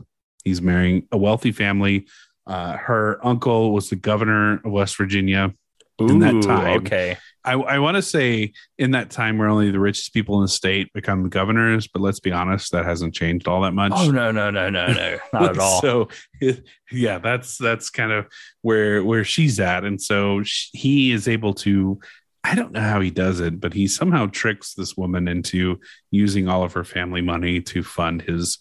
He's marrying a wealthy family. Uh, her uncle was the governor of West Virginia. in that time. Okay. I, I want to say in that time where only the richest people in the state become the governors, but let's be honest, that hasn't changed all that much. Oh no, no, no, no, no. <laughs> Not at all. so <laughs> yeah, that's that's kind of where where she's at, and so sh he is able to. I don't know how he does it, but he somehow tricks this woman into using all of her family money to fund his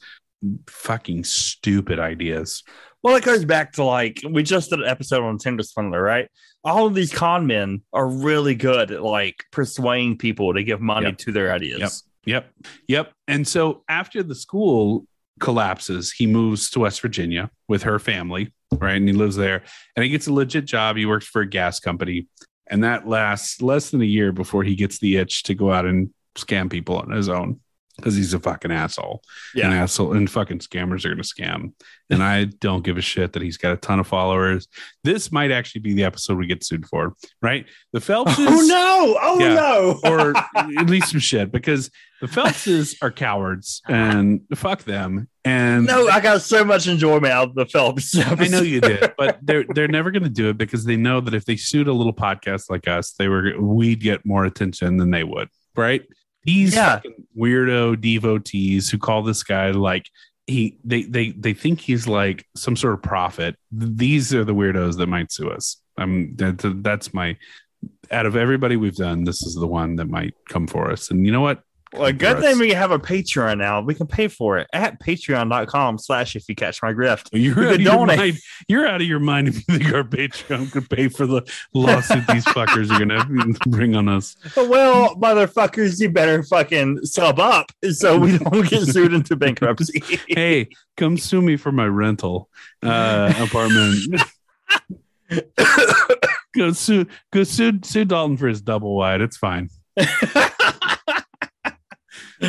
fucking stupid ideas. Well, it goes back to like we just did an episode on Tinder Swindler, right? All of these con men are really good at like persuading people to give money Yep. to their ideas. Yep. Yep. And so after the school collapses, he moves to West Virginia with her family, right? And he lives there and he gets a legit job. He works for a gas company. And that lasts less than a year before he gets the itch to go out and scam people on his own because he's a fucking asshole. Yeah. An asshole and fucking scammers are going to scam. And I don't give a shit that he's got a ton of followers. This might actually be the episode we get sued for, right? The Phelpses Oh no! Oh Yeah. no! <laughs> or <laughs> at least some shit because the Phelpses are cowards and fuck them. And no, I got so much enjoyment out of the Phelps. I know you did, but <laughs> they're they're never going to do it because they know that if they sued a little podcast like us, they were we'd get more attention than they would, right? These Yeah. fucking weirdo devotees who call this guy like he they they they think he's like some sort of prophet. These are the weirdos that might sue us. I'm that, that's my out of everybody we've done, this is the one that might come for us. And you know what? Well, good thing we have a Patreon now. We can pay for it at patreon.com slash if you catch my grift. You're You out, of your mind. You're out of your mind if you think our Patreon could pay for the lawsuit these fuckers are gonna <laughs> bring on us. Well, motherfuckers, you better fucking sub up so we don't get sued into <laughs> bankruptcy. Hey, come sue me for my rental uh, apartment. <laughs> go sue, go sue, sue Dalton for his double wide. It's fine.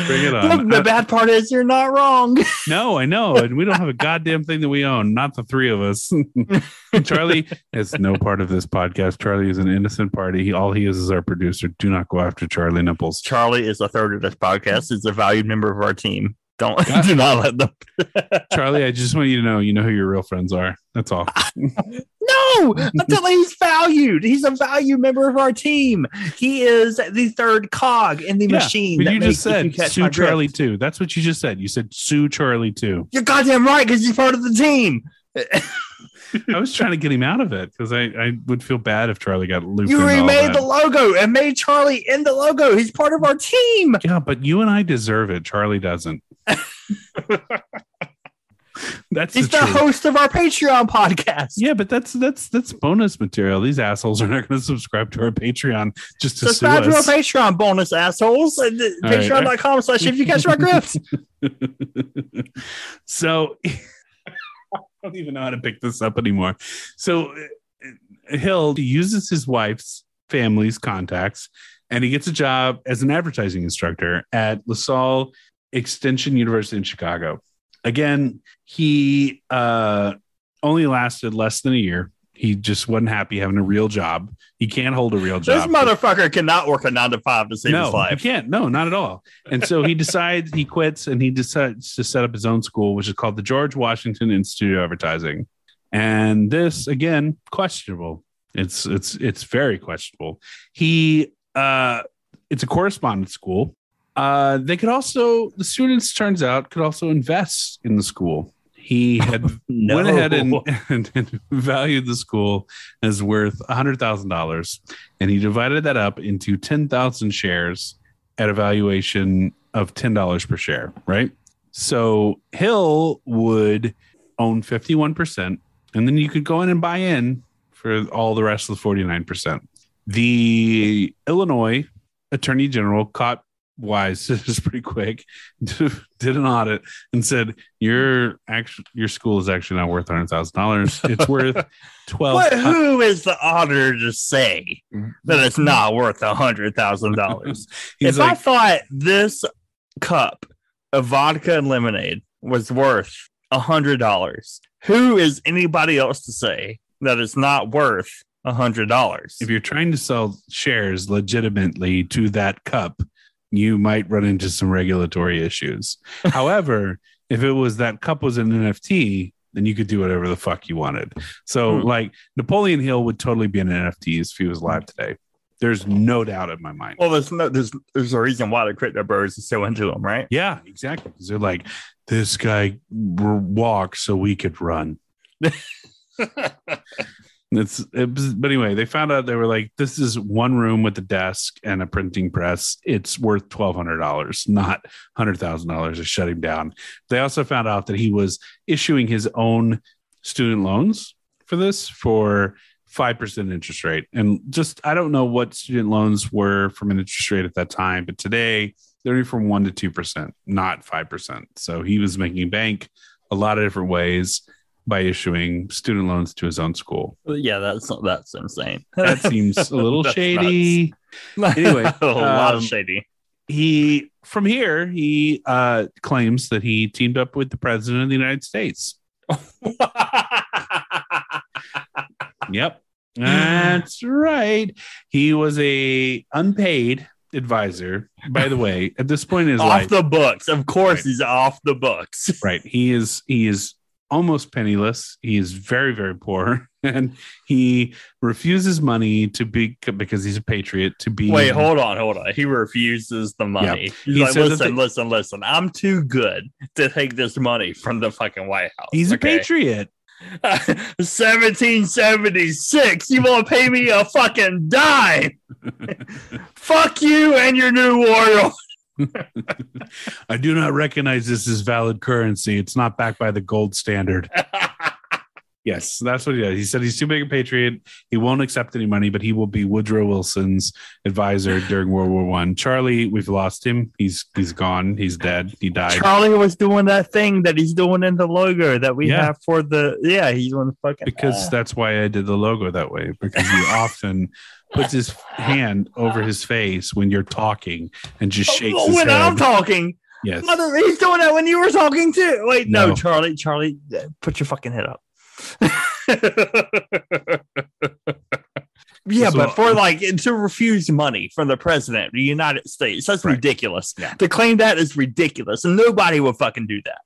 Bring it on. Look, the bad part is you're not wrong. <laughs> No, I know, and we don't have a goddamn thing that we own. Not the three of us. <laughs> Charlie is no part of this podcast. Charlie is an innocent party. He, all he is is our producer. Do not go after Charlie Nipples. Charlie is a third of this podcast. Is a valued member of our team. Don't <laughs> do not let them. <laughs> Charlie, I just want you to know, you know who your real friends are. That's all. <laughs> No, until he's valued. He's a valued member of our team. He is the third cog in the Yeah, machine. You just said sue My Drift. Charlie too. That's what you just said. You said sue Charlie too. You're goddamn right because he's part of the team. I was trying to get him out of it because I, I would feel bad if Charlie got looped. You remade the logo and made Charlie in the logo. He's part of our team. Yeah, but you and I deserve it. Charlie doesn't. <laughs> That's He's the the host of our Patreon podcast. Yeah, but that's that's that's bonus material. These assholes are not going to subscribe to our Patreon just to Subscribe to our. Patreon bonus assholes. at All right. Patreon.com slash if you catch my grift. <laughs> <laughs> so I don't even know how to pick this up anymore. So uh, Hill uses his wife's family's contacts and he gets a job as an advertising instructor at LaSalle Extension University in Chicago. Again, he uh, only lasted less than a year. He just wasn't happy having a real job. He can't hold a real job. This motherfucker cannot work a nine to five to save no, his life. he can't. No, not at all. And so he <laughs> decides he quits and he decides to set up his own school, which is called the George Washington Institute of Advertising. And this again, questionable. It's it's it's very questionable. He uh it's a correspondence school. Uh they could also the students turns out could also invest in the school. He had <laughs> No. went ahead and, <laughs> and, and valued the school as worth $100,000. And he divided that up into 10,000 shares at a valuation of $10 per share, right? So Hill would own 51%, and then you could go in and buy in for all the rest of the 49%. The Illinois Attorney General caught wise <laughs> this is pretty quick <laughs> did an audit and said your actual your school is actually not worth hundred thousand dollars it's <laughs> worth 12 But who is the auditor to say that it's mm-hmm. not worth a hundred thousand dollars? If I thought this cup of vodka and lemonade was worth a hundred dollars, who is anybody else to say that it's not worth a hundred dollars? if you're trying to sell shares legitimately to that cup you might run into some regulatory issues <laughs> however if it was that cup was an nft then you could do whatever the fuck you wanted so Hmm. like napoleon hill would totally be an nft if he was live today there's no doubt in my mind Well, there's no there's there's a reason why the crypto birds is so into them, right? Yeah, exactly. 'Cause they're like, this guy walks so we could run. <laughs> It's, it was, but anyway, they found out they were like, this is one room with a desk and a printing press. It's worth twelve hundred dollars, not hundred thousand dollars. To shut him down. They also found out that he was issuing his own student loans for this for five percent interest rate, and just I don't know what student loans were from an interest rate at that time, but today they're from one to two percent, not five percent. So he was making bank a lot of different ways by issuing student loans to his own school. Yeah, that's that's insane. That seems a little <laughs> shady. nuts. Anyway, <laughs> a lot um, of shady. He from here he uh, claims that he teamed up with the president of the United States. <laughs> Yep, that's right. He was a unpaid advisor. By the way, at this point is off life, the books. Of course, Right. he's off the books. right? He is he is almost penniless. He is very very poor, <laughs> and he refuses money to be because he's a patriot to be. Wait, hold on, hold on. He refuses the money. He's He like, listen, they- listen, listen. I'm too good to take this money from the fucking White House. He's a okay? patriot. <laughs> 1776. You won't pay me a fucking dime. <laughs> Fuck you and your new war. <laughs> I do not recognize this as valid currency. It's not backed by the gold standard. <laughs> Yes, that's what he did. He said he's too big a patriot. He won't accept any money, but he will be Woodrow Wilson's advisor during World War One. Charlie, we've lost him. He's he's gone. He's dead. He died. Charlie was doing that thing that he's doing in the logo that we Yeah. have for the yeah. He's doing the fucking because uh, that's why I did the logo that way. Because he often puts his hand over his face when you're talking and just shakes his when I'm talking. yes. Mother, he's doing that when you were talking too. Wait, no, No. Charlie, Charlie, uh, put your fucking head up. <laughs> yeah, So- but for like to refuse money from the president of the United States, that's Right. ridiculous. Yeah. To claim that is ridiculous, and nobody would fucking do that.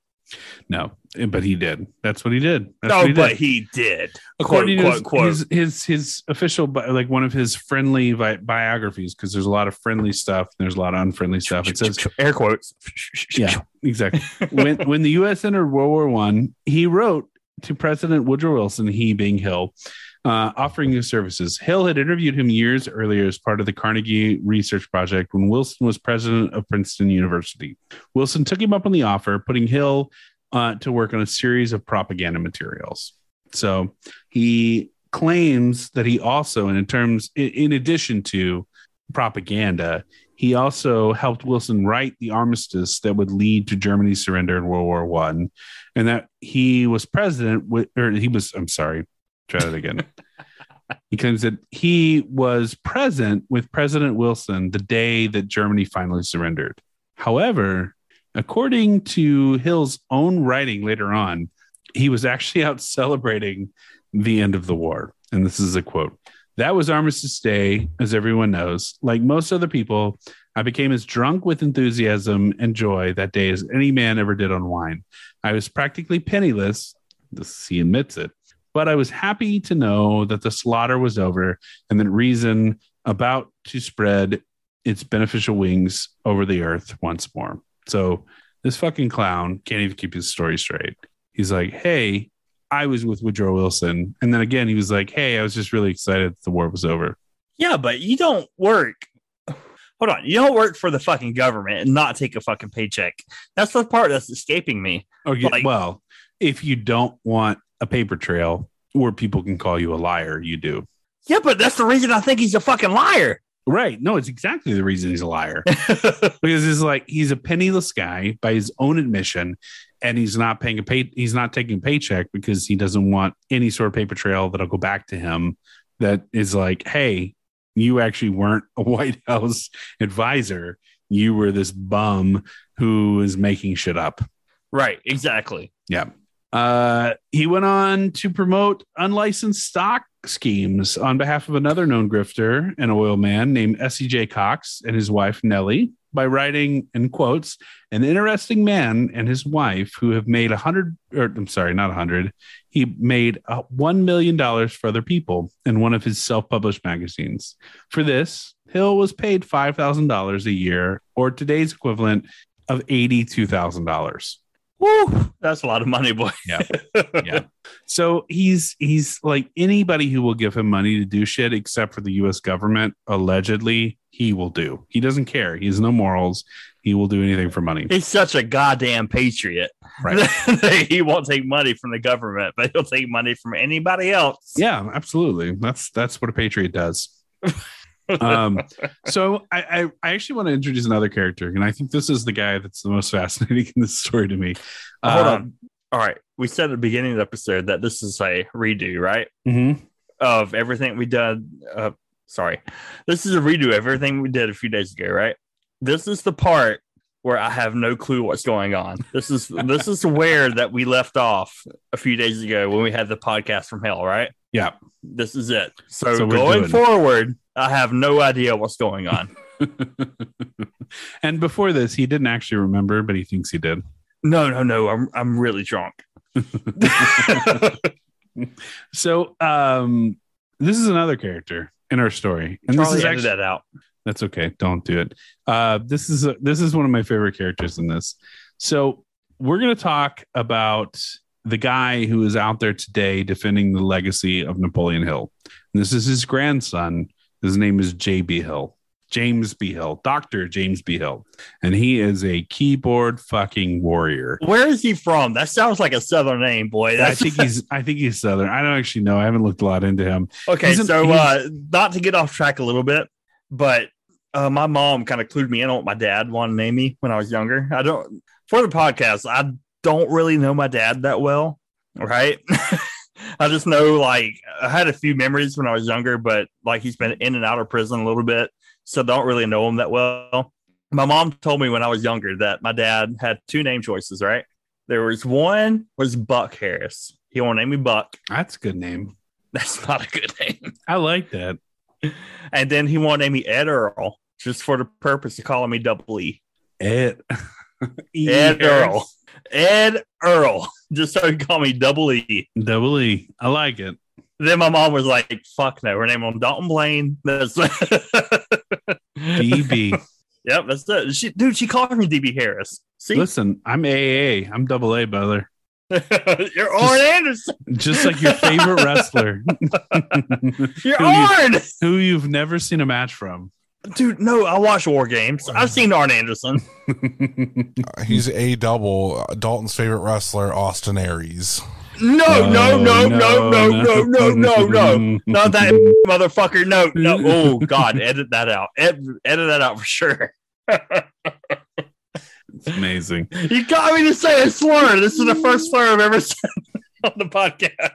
No, eh, but he did. That's what he did. That's no, he but he did. according quote, to his, quote, his his his official like one of his friendly bi- biographies because there's a lot of friendly stuff and there's a lot of unfriendly stuff it says air quotes. yeah exactly when when the us entered world war one he wrote to president woodrow wilson he being hill uh, offering his services. Hill had interviewed him years earlier as part of the carnegie research project when wilson was president of princeton university. Wilson took him up on the offer putting hill uh, to work on a series of propaganda materials. So he claims that he also, and in terms, in, in addition to propaganda, he also helped Wilson write the armistice that would lead to Germany's surrender in World War One, and that he was president with, or he was. I'm sorry, try that again. <laughs> he claims that he was present with President Wilson the day that Germany finally surrendered. However, according to Hill's own writing later on, he was actually <laughs> out celebrating the end of the war. And this is a quote That was Armistice Day, as everyone knows. Like most other people, I became as drunk with enthusiasm and joy that day as any man ever did on wine. I was practically penniless. This, he admits it. But I was happy to know that the slaughter was over and that reason about to spread its beneficial wings over the earth once more. So this fucking clown can't even keep his story straight. He's like, hey, I was with Woodrow Wilson. And then again, he was like, hey, I was just really excited that the war was over. Yeah, but you don't work. hold on. You don't work for the fucking government and not take a fucking paycheck. That's the part that's escaping me. Oh, okay. Like- well, if you don't want a paper trail where people can call you a liar, you do. Yeah, but that's the reason I think he's a fucking liar. Right. No, it's exactly the reason he's a liar. <laughs> because it's like he's a penniless guy by his own admission, and he's not paying a pay. He's not taking a paycheck because he doesn't want any sort of paper trail that'll go back to him. That is like, hey, you actually weren't a <laughs> White House advisor. You were this bum who is making shit up. right, exactly. Yeah. Uh, he went on to promote unlicensed stock schemes on behalf of another known grifter and oil man named S.E.J. Cox and his wife Nellie by writing in quotes an interesting man and his wife who have made a hundred or I'm sorry, not a hundred. He made uh, one million dollars for other people in one of his self-published magazines. For this, Hill was paid five thousand dollars a year, or today's equivalent of eighty-two thousand dollars. Woo, that's a lot of money, boy. Yeah. <laughs> yeah. So he's he's like anybody who will give him money to do shit except for the US government, allegedly, he will do. He doesn't care. He has no morals. He will do anything for money. He's such a goddamn patriot. Right. <laughs> he won't take money from the government, but he'll take money from anybody else. Yeah, absolutely. That's that's what a patriot does. <laughs> um so I, I i actually want to introduce another character and i think this is the guy that's the most fascinating in this story to me Hold Uh, on. All right. We said at the beginning of the episode that this is a redo, right? mhm. Of everything we did. Uh, sorry. This is a redo of everything we did a few days ago, right? This is the part where I have no clue what's going on. This is this is where that we left off a few days ago when we had the podcast from hell, right? yeah This is it. So, So going forward, I have no idea what's going on. <laughs> and before this he didn't actually remember but he thinks he did No, no, no. I'm I'm really drunk. <laughs> So um this is another character in our story. And Charlie this is edit actually that out. that's okay. Don't do it. Uh this is a, this is one of my favorite characters in this. So we're going to talk about the guy who is out there today defending the legacy of Napoleon Hill. And this is his grandson. His name is JB Hill. James B. Hill, Dr. James B. Hill. And he is a keyboard fucking warrior. Where is he from? That sounds like a southern name, boy. I think he's I think he's southern. I don't actually know. I haven't looked a lot into him. okay. so, uh, not to get off track a little bit, but uh, my mom kind of clued me in on what my dad wanted to name me when I was younger. I don't for the podcast. I don't really know my dad that well, right? <laughs> I just know like I had a few memories when I was younger, but like he's been in and out of prison a little bit, so don't really know him that well. My mom told me when I was younger that my dad had two name choices, right? There was one was Buck Harris. He wanted to name me Buck. That's a good name. That's not a good name. <laughs> I like that. And then he wanted to name me Ed Earl, just for the purpose of calling me double E. Ed. E. Ed Harris. Earl. Ed Earl, <laughs> just started calling me double E. Double E. I like it. Then my mom was like, fuck no, her name on Dalton Blaine. <laughs> That's DB. <laughs> Yep, that's it. She, dude, she called me DB Harris. See, Listen, I'm AA. I'm double A, brother. <laughs> you're Arn Anderson. Just like your favorite wrestler, You're Who you- who you've never seen a match from. Dude, no, I watch War Games. I've seen Arn Anderson. <laughs> He's a double. uh, Dalton's favorite wrestler, Austin Aries. No, no, no, no, no, no, no, no, no. Not that <laughs> motherfucker. No, no. Oh God, edit that out. Ed, edit that out for sure. It's amazing. You got me to say a slur. This is the first slur I've ever said <laughs> on the podcast.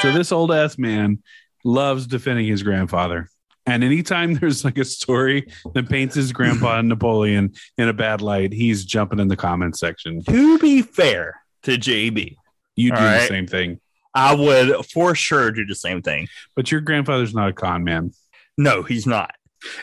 So this old ass man loves defending his grandfather. And anytime <laughs> there's like a story that paints his grandpa <laughs> Napoleon in a bad light, he's jumping in the comment section. to be fair to JB, You do All the same thing. I would for sure do the same thing. But your grandfather's not a con man. No, he's not.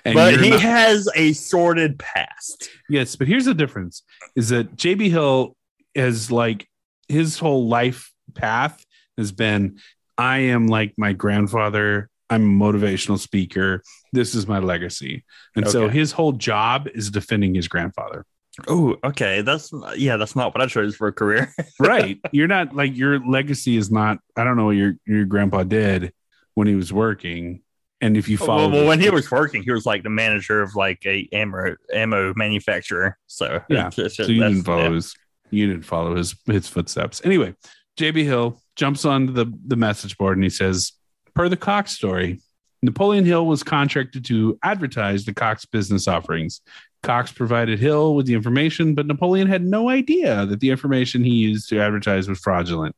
And but he not- has a sordid past. yes, but here's the difference is that JB Hill has like his whole life path has been I am like my grandfather. I'm a motivational speaker. This is my legacy. And so his whole job is defending his grandfather. Oh, okay. That's yeah. That's not what I chose for a career. <laughs> right. You're not like your legacy is not, I don't know what your, your grandpa did when he was working. And if you oh, follow, Well, well, when he was working, he was like the manager of like a ammo ammo manufacturer. So Yeah. it's- <laughs> it's so you didn't follow yeah. his you didn't follow his his footsteps. Anyway, JB Hill jumps on the the message board and he says, per the Cox story, Napoleon Hill was contracted to advertise the Cox business offerings. Cox provided Hill with the information, but Napoleon had no idea that the information he used to advertise was fraudulent.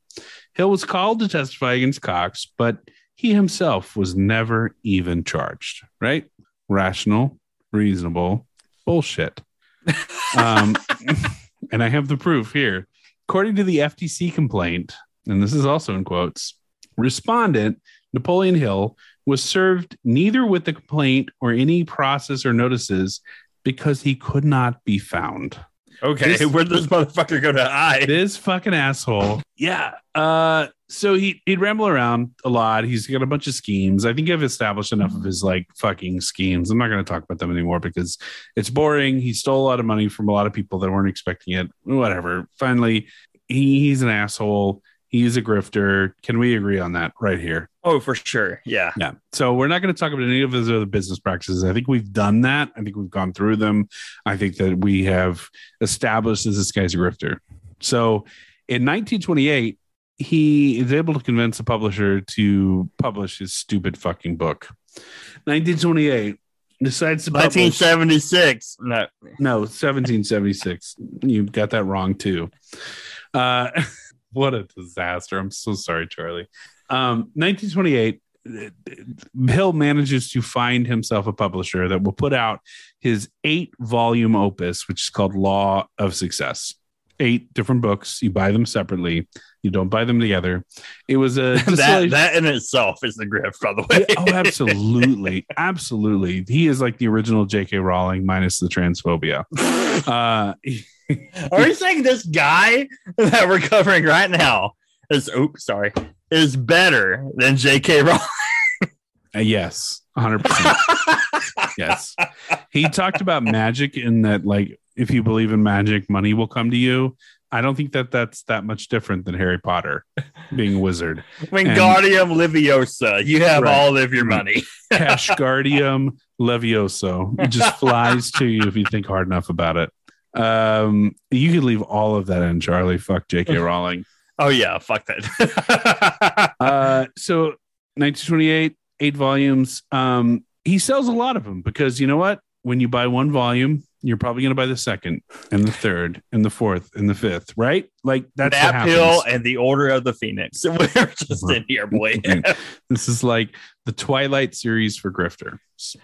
Hill was called to testify against Cox, but he himself was never even charged. Right? Rational, reasonable, bullshit. <laughs> Um, <laughs> and I have the proof here. According to the FTC complaint, and this is also in quotes, respondent Napoleon Hill was served neither with the complaint or any process or notices because he could not be found. Okay, This- where did this motherfucker go to hide? This fucking asshole. Yeah. Uh so he he'd ramble around a lot. He's got a bunch of schemes. I think I've established enough of his like fucking schemes. I'm not going to talk about them anymore because it's boring. He stole a lot of money from a lot of people that weren't expecting it. Whatever. Finally, he, he's an asshole. He's a grifter. Can we agree on that right here? Oh, for sure. Yeah. Yeah. So we're not going to talk about any of his other business practices. I think we've done that. I think we've gone through them. I think that we have established that this guy's a grifter. So in 1928, he is able to convince a publisher to publish his stupid fucking book. 1928 decides to publish. 1976. No. No, 1776. You got that wrong too. Uh, <laughs> <laughs> what a disaster. I'm so sorry, Charlie. Um, 1928, Hill manages to find himself a publisher that will put out his eight volume opus, which is called Law of Success. Eight different books. You buy them separately. You don't buy them together. It was a <laughs> that that in itself is the grift, by the way. oh, absolutely, <laughs> absolutely. He is like the original J.K. Rowling minus the transphobia. Uh, <laughs> Are you saying this guy that we're covering right now is oops, sorry, is better than J.K. Rowling? <laughs> uh, yes, hundred percent. Yes, he talked about magic in that, like, if you believe in magic, money will come to you. I don't think that that's that much different than Harry Potter being a wizard. Wingardium Leviosa. You have Right. all of your money. <laughs> cash Cashgardium Levioso. It just flies to you if you think hard enough about it. Um, you could leave all of that in, Charlie. Fuck J.K. <laughs> Rowling. Oh yeah, fuck that. <laughs> Uh, so 1928, eight volumes. Um, he sells a lot of them because you know what? When you buy one volume, you're probably going to buy the second and the third and the fourth and the fifth, right? Like that's what Nap Hill and the Order of the Phoenix. <laughs> We're just in here, boy. This is like the Twilight series for grifters.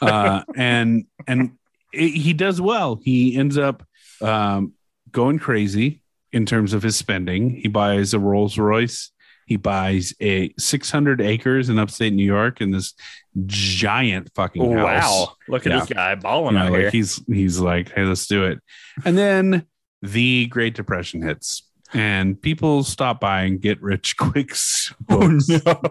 Uh, and and it, he does well. He ends up um, going crazy in terms of his spending. He buys a Rolls Royce. He buys a 600 acres in upstate New York in this giant fucking house. wow, look at Yeah. this guy You balling know, out like here. he's he's like, hey, let's do it. And then the Great Depression hits, and people stop buying get rich <laughs> quick Oh no!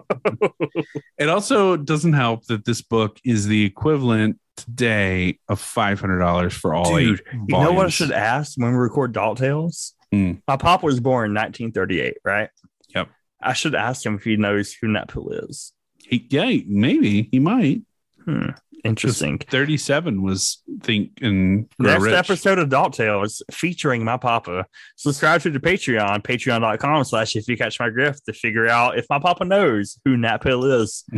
It also doesn't help that this book is the equivalent today of five hundred dollars for all Dude, eight. You know what I should ask when we record Dalt Tales? Hmm. My pop was born in 1938, right? Yep. I should ask him if he knows who Nap Hill is. He, yeah, maybe he might. Hmm. Interesting. Thirty-seven was think and Next rich. episode of Dalt Tales featuring my papa. Subscribe to the Patreon, patreon.com slash if you catch my grift to figure out if my papa knows who Nap Hill is. <laughs>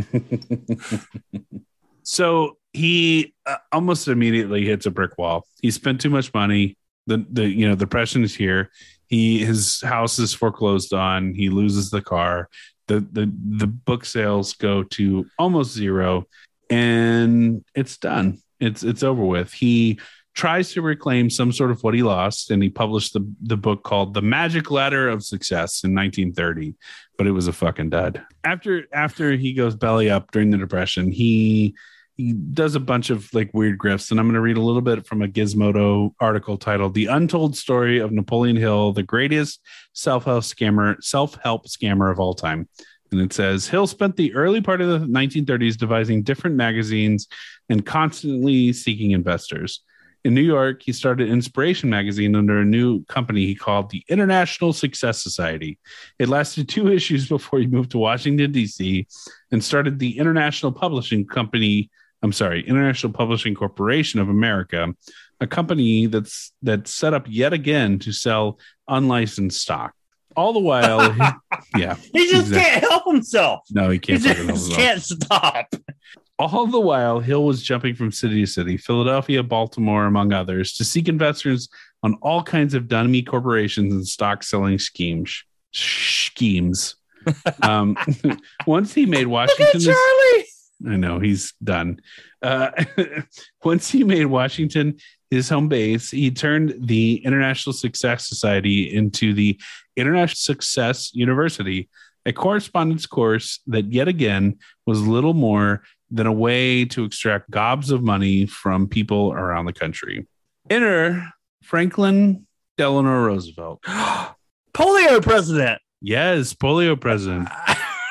so he uh, almost immediately hits a brick wall. He spent too much money. The the you know depression is here. He his house is foreclosed on. He loses the car. The the the book sales go to almost zero, and it's done. It's it's over with. He tries to reclaim some sort of what he lost, and he published the the book called The Magic Ladder of Success in 1930, but it was a fucking dud. After after he goes belly up during the depression, he he does a bunch of like weird grifts and i'm going to read a little bit from a gizmodo article titled the untold story of napoleon hill the greatest self-help scammer self-help scammer of all time and it says hill spent the early part of the 1930s devising different magazines and constantly seeking investors In New York, he started Inspiration magazine under a new company he called the International Success Society. It lasted two issues before he moved to Washington, D.C., and started the International Publishing Company. I'm sorry, International Publishing Corporation of America, a company that's that's set up yet again to sell unlicensed stock. All the while, <laughs> yeah, He just Exactly. can't help himself. no, he He can't. He just can't stop. All the while, Hill was jumping from city to city, Philadelphia, Baltimore, among others, to seek investors on all kinds of dummy corporations and stock selling schemes. Schemes. <laughs> Um, <laughs> once he made Look at Washington, Charlie. I know he's done. Uh, <laughs> once he made Washington his home base, he turned the International Success Society into the International Success University, a correspondence course that yet again was little more than a way to extract gobs of money from people around the country. Enter Franklin Delano Roosevelt. <gasps> Polio president. Yes, polio president.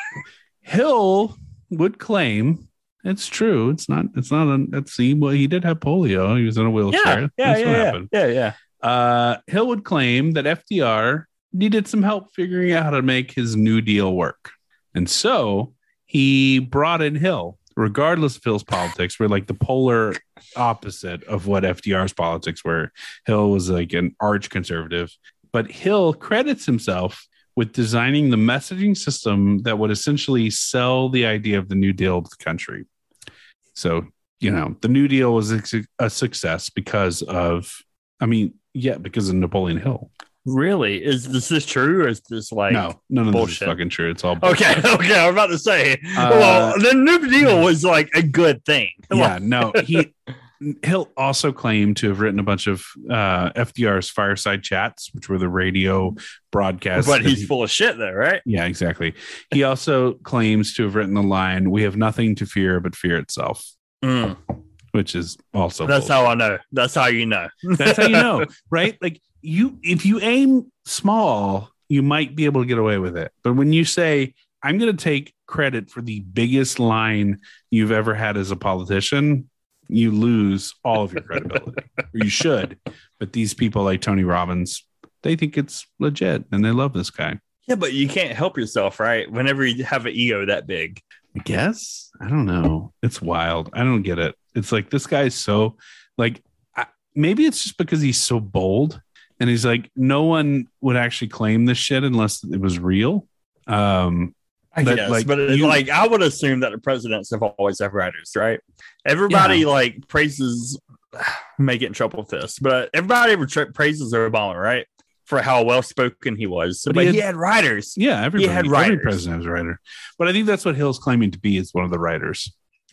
<laughs> Hill would claim it's true. It's not. It's not. A, let's see. Well, he did have polio. He was in a wheelchair. Yeah, yeah, That's yeah, yeah, yeah, yeah. Uh, Hill would claim that FDR needed some help figuring out how to make his New Deal work, and so he brought in Hill. Regardless of Hill's politics, were like the polar opposite of what FDR's politics were. Hill was like an arch conservative, but Hill credits himself with designing the messaging system that would essentially sell the idea of the New Deal to the country. So, you know, the New Deal was a, success because of, I mean, yeah, because of Napoleon Hill. Really? Is this, this true or is this like no, none of this is fucking true. It's all <laughs> bullshit. Okay, okay. I'm about to say. Uh, well, the New Deal was like a good thing. Yeah, no, he <laughs> Hill also claimed to have written a bunch of uh, FDR's fireside chats, which were the radio broadcasts. but he's he- full of shit, though, right? Yeah, exactly. He also claims to have written the line, "We have nothing to fear but fear itself," Mm, which is also that's bullshit. how I know. That's how you know. That's how you know, <laughs> right? Like you, if you aim small, you might be able to get away with it. But when you say, "I'm going to take credit for the biggest line you've ever had as a politician," you lose all of your credibility, or you should. But these people like Tony Robbins, they think it's legit and they love this guy. Yeah, but you can't help yourself, right? Whenever you have an ego that big. I guess I don't know. It's wild. I don't get it. It's like this guy's so like I, maybe it's just because he's so bold and he's like no one would actually claim this shit unless it was real. Um I But, guess, like, but you- like I would assume that the presidents have always have writers, right? Everybody like praises, <sighs> may get in trouble with this, but everybody ever tra- praises Obama, right, for how well spoken he was. But But, he he, had- had, writers. yeah, everybody, had every writers. president has a writer. But I think that's what Hill's claiming to be is one of the writers. <sighs>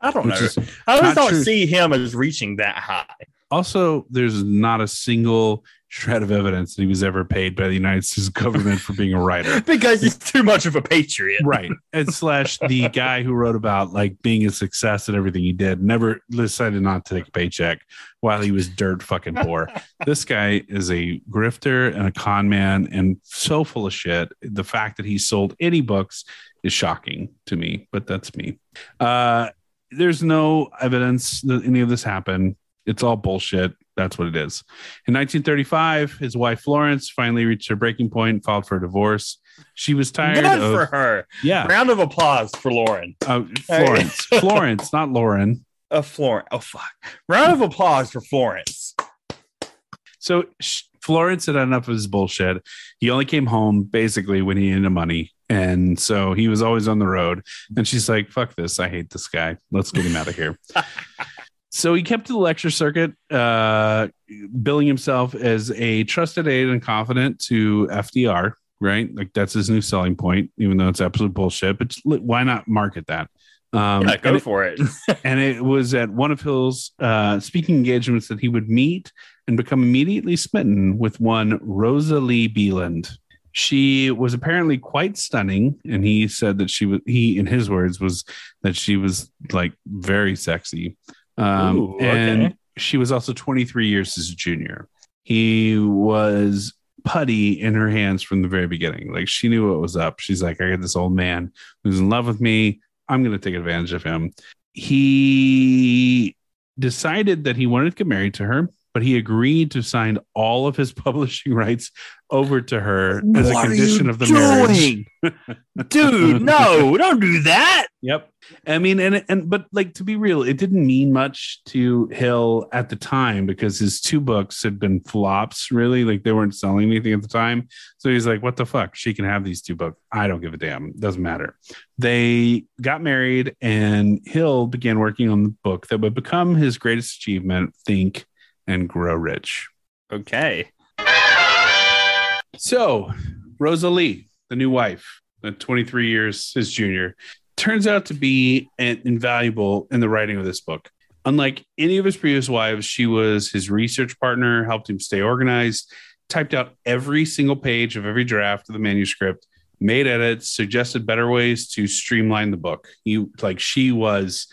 I don't Which know. I don't true. see him as reaching that high. also there's not a single shred of evidence that he was ever paid by the United States government for being a writer. <laughs> because he's too much of a patriot. right. And slash the guy who wrote about like being a success and everything he did never decided not to take a paycheck while he was dirt fucking poor. <laughs> This guy is a grifter and a con man and so full of shit. The fact that he sold any books is shocking to me but that's me. Uh there's no evidence that any of this happened. It's all bullshit that's what it is in 1935 his wife florence finally reached her breaking point filed for a divorce she was tired Good of for her. yeah Round of applause for Lauren. uh, Florence. <laughs> Florence, not Lauren. Uh, Florence. Oh fuck. Round of applause for Florence. So sh- Florence had enough of his bullshit. He only came home basically when he needed money. And so he was always on the road. And she's like, fuck this. I hate this guy. Let's get him out of here. <laughs> so he kept to the lecture circuit, uh, billing himself as a trusted aide and confidant to FDR, right? Like that's his new selling point, even though it's absolute bullshit. But why not market that? Um, yeah, go and it- for it. <laughs> and it was at one of Hill's uh, speaking engagements that he would meet and become immediately smitten with one Rosalie Beeland. She was apparently quite stunning, and he said that she was he, in his words, was that she was like very sexy, um, Ooh, okay. and she was also 23 years his junior. He was putty in her hands from the very beginning. Like she knew what was up. She's like, I got this old man who's in love with me. I'm going to take advantage of him. He decided that he wanted to get married to her, but he agreed to sign all of his <laughs> publishing rights over to her as a What are condition of the marriage. <laughs> Dude, no, don't do that. Yep. I mean, and and but like to be real, it didn't mean much to Hill at the time because his two books had been flops. Really, like they weren't selling anything at the time. So he's like, "What the fuck? She can have these two books. I don't give a damn. Doesn't matter." They got married, and Hill began working on the book that would become his greatest achievement: Think and Grow Rich. Okay. So, Rosalie, the new wife, the 23 years his junior, turns out to be an- invaluable in the writing of this book. Unlike any of his previous wives, she was his research partner, helped him stay organized, typed out every single page of every draft of the manuscript, made edits, suggested better ways to streamline the book. You like she was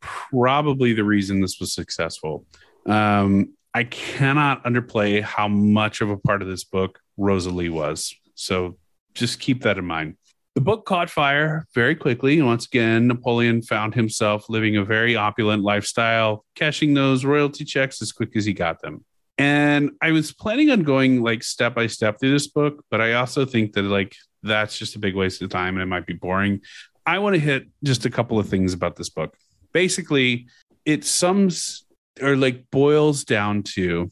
probably the reason this was successful. Um, I cannot underplay how much of a part of this book Rosalie was. So just keep that in mind. The book caught fire very quickly. And once again, Napoleon found himself living a very opulent lifestyle, cashing those royalty checks as quick as he got them. And I was planning on going like step by step through this book, but I also think that like that's just a big waste of time and it might be boring. I want to hit just a couple of things about this book. Basically, it sums or like boils down to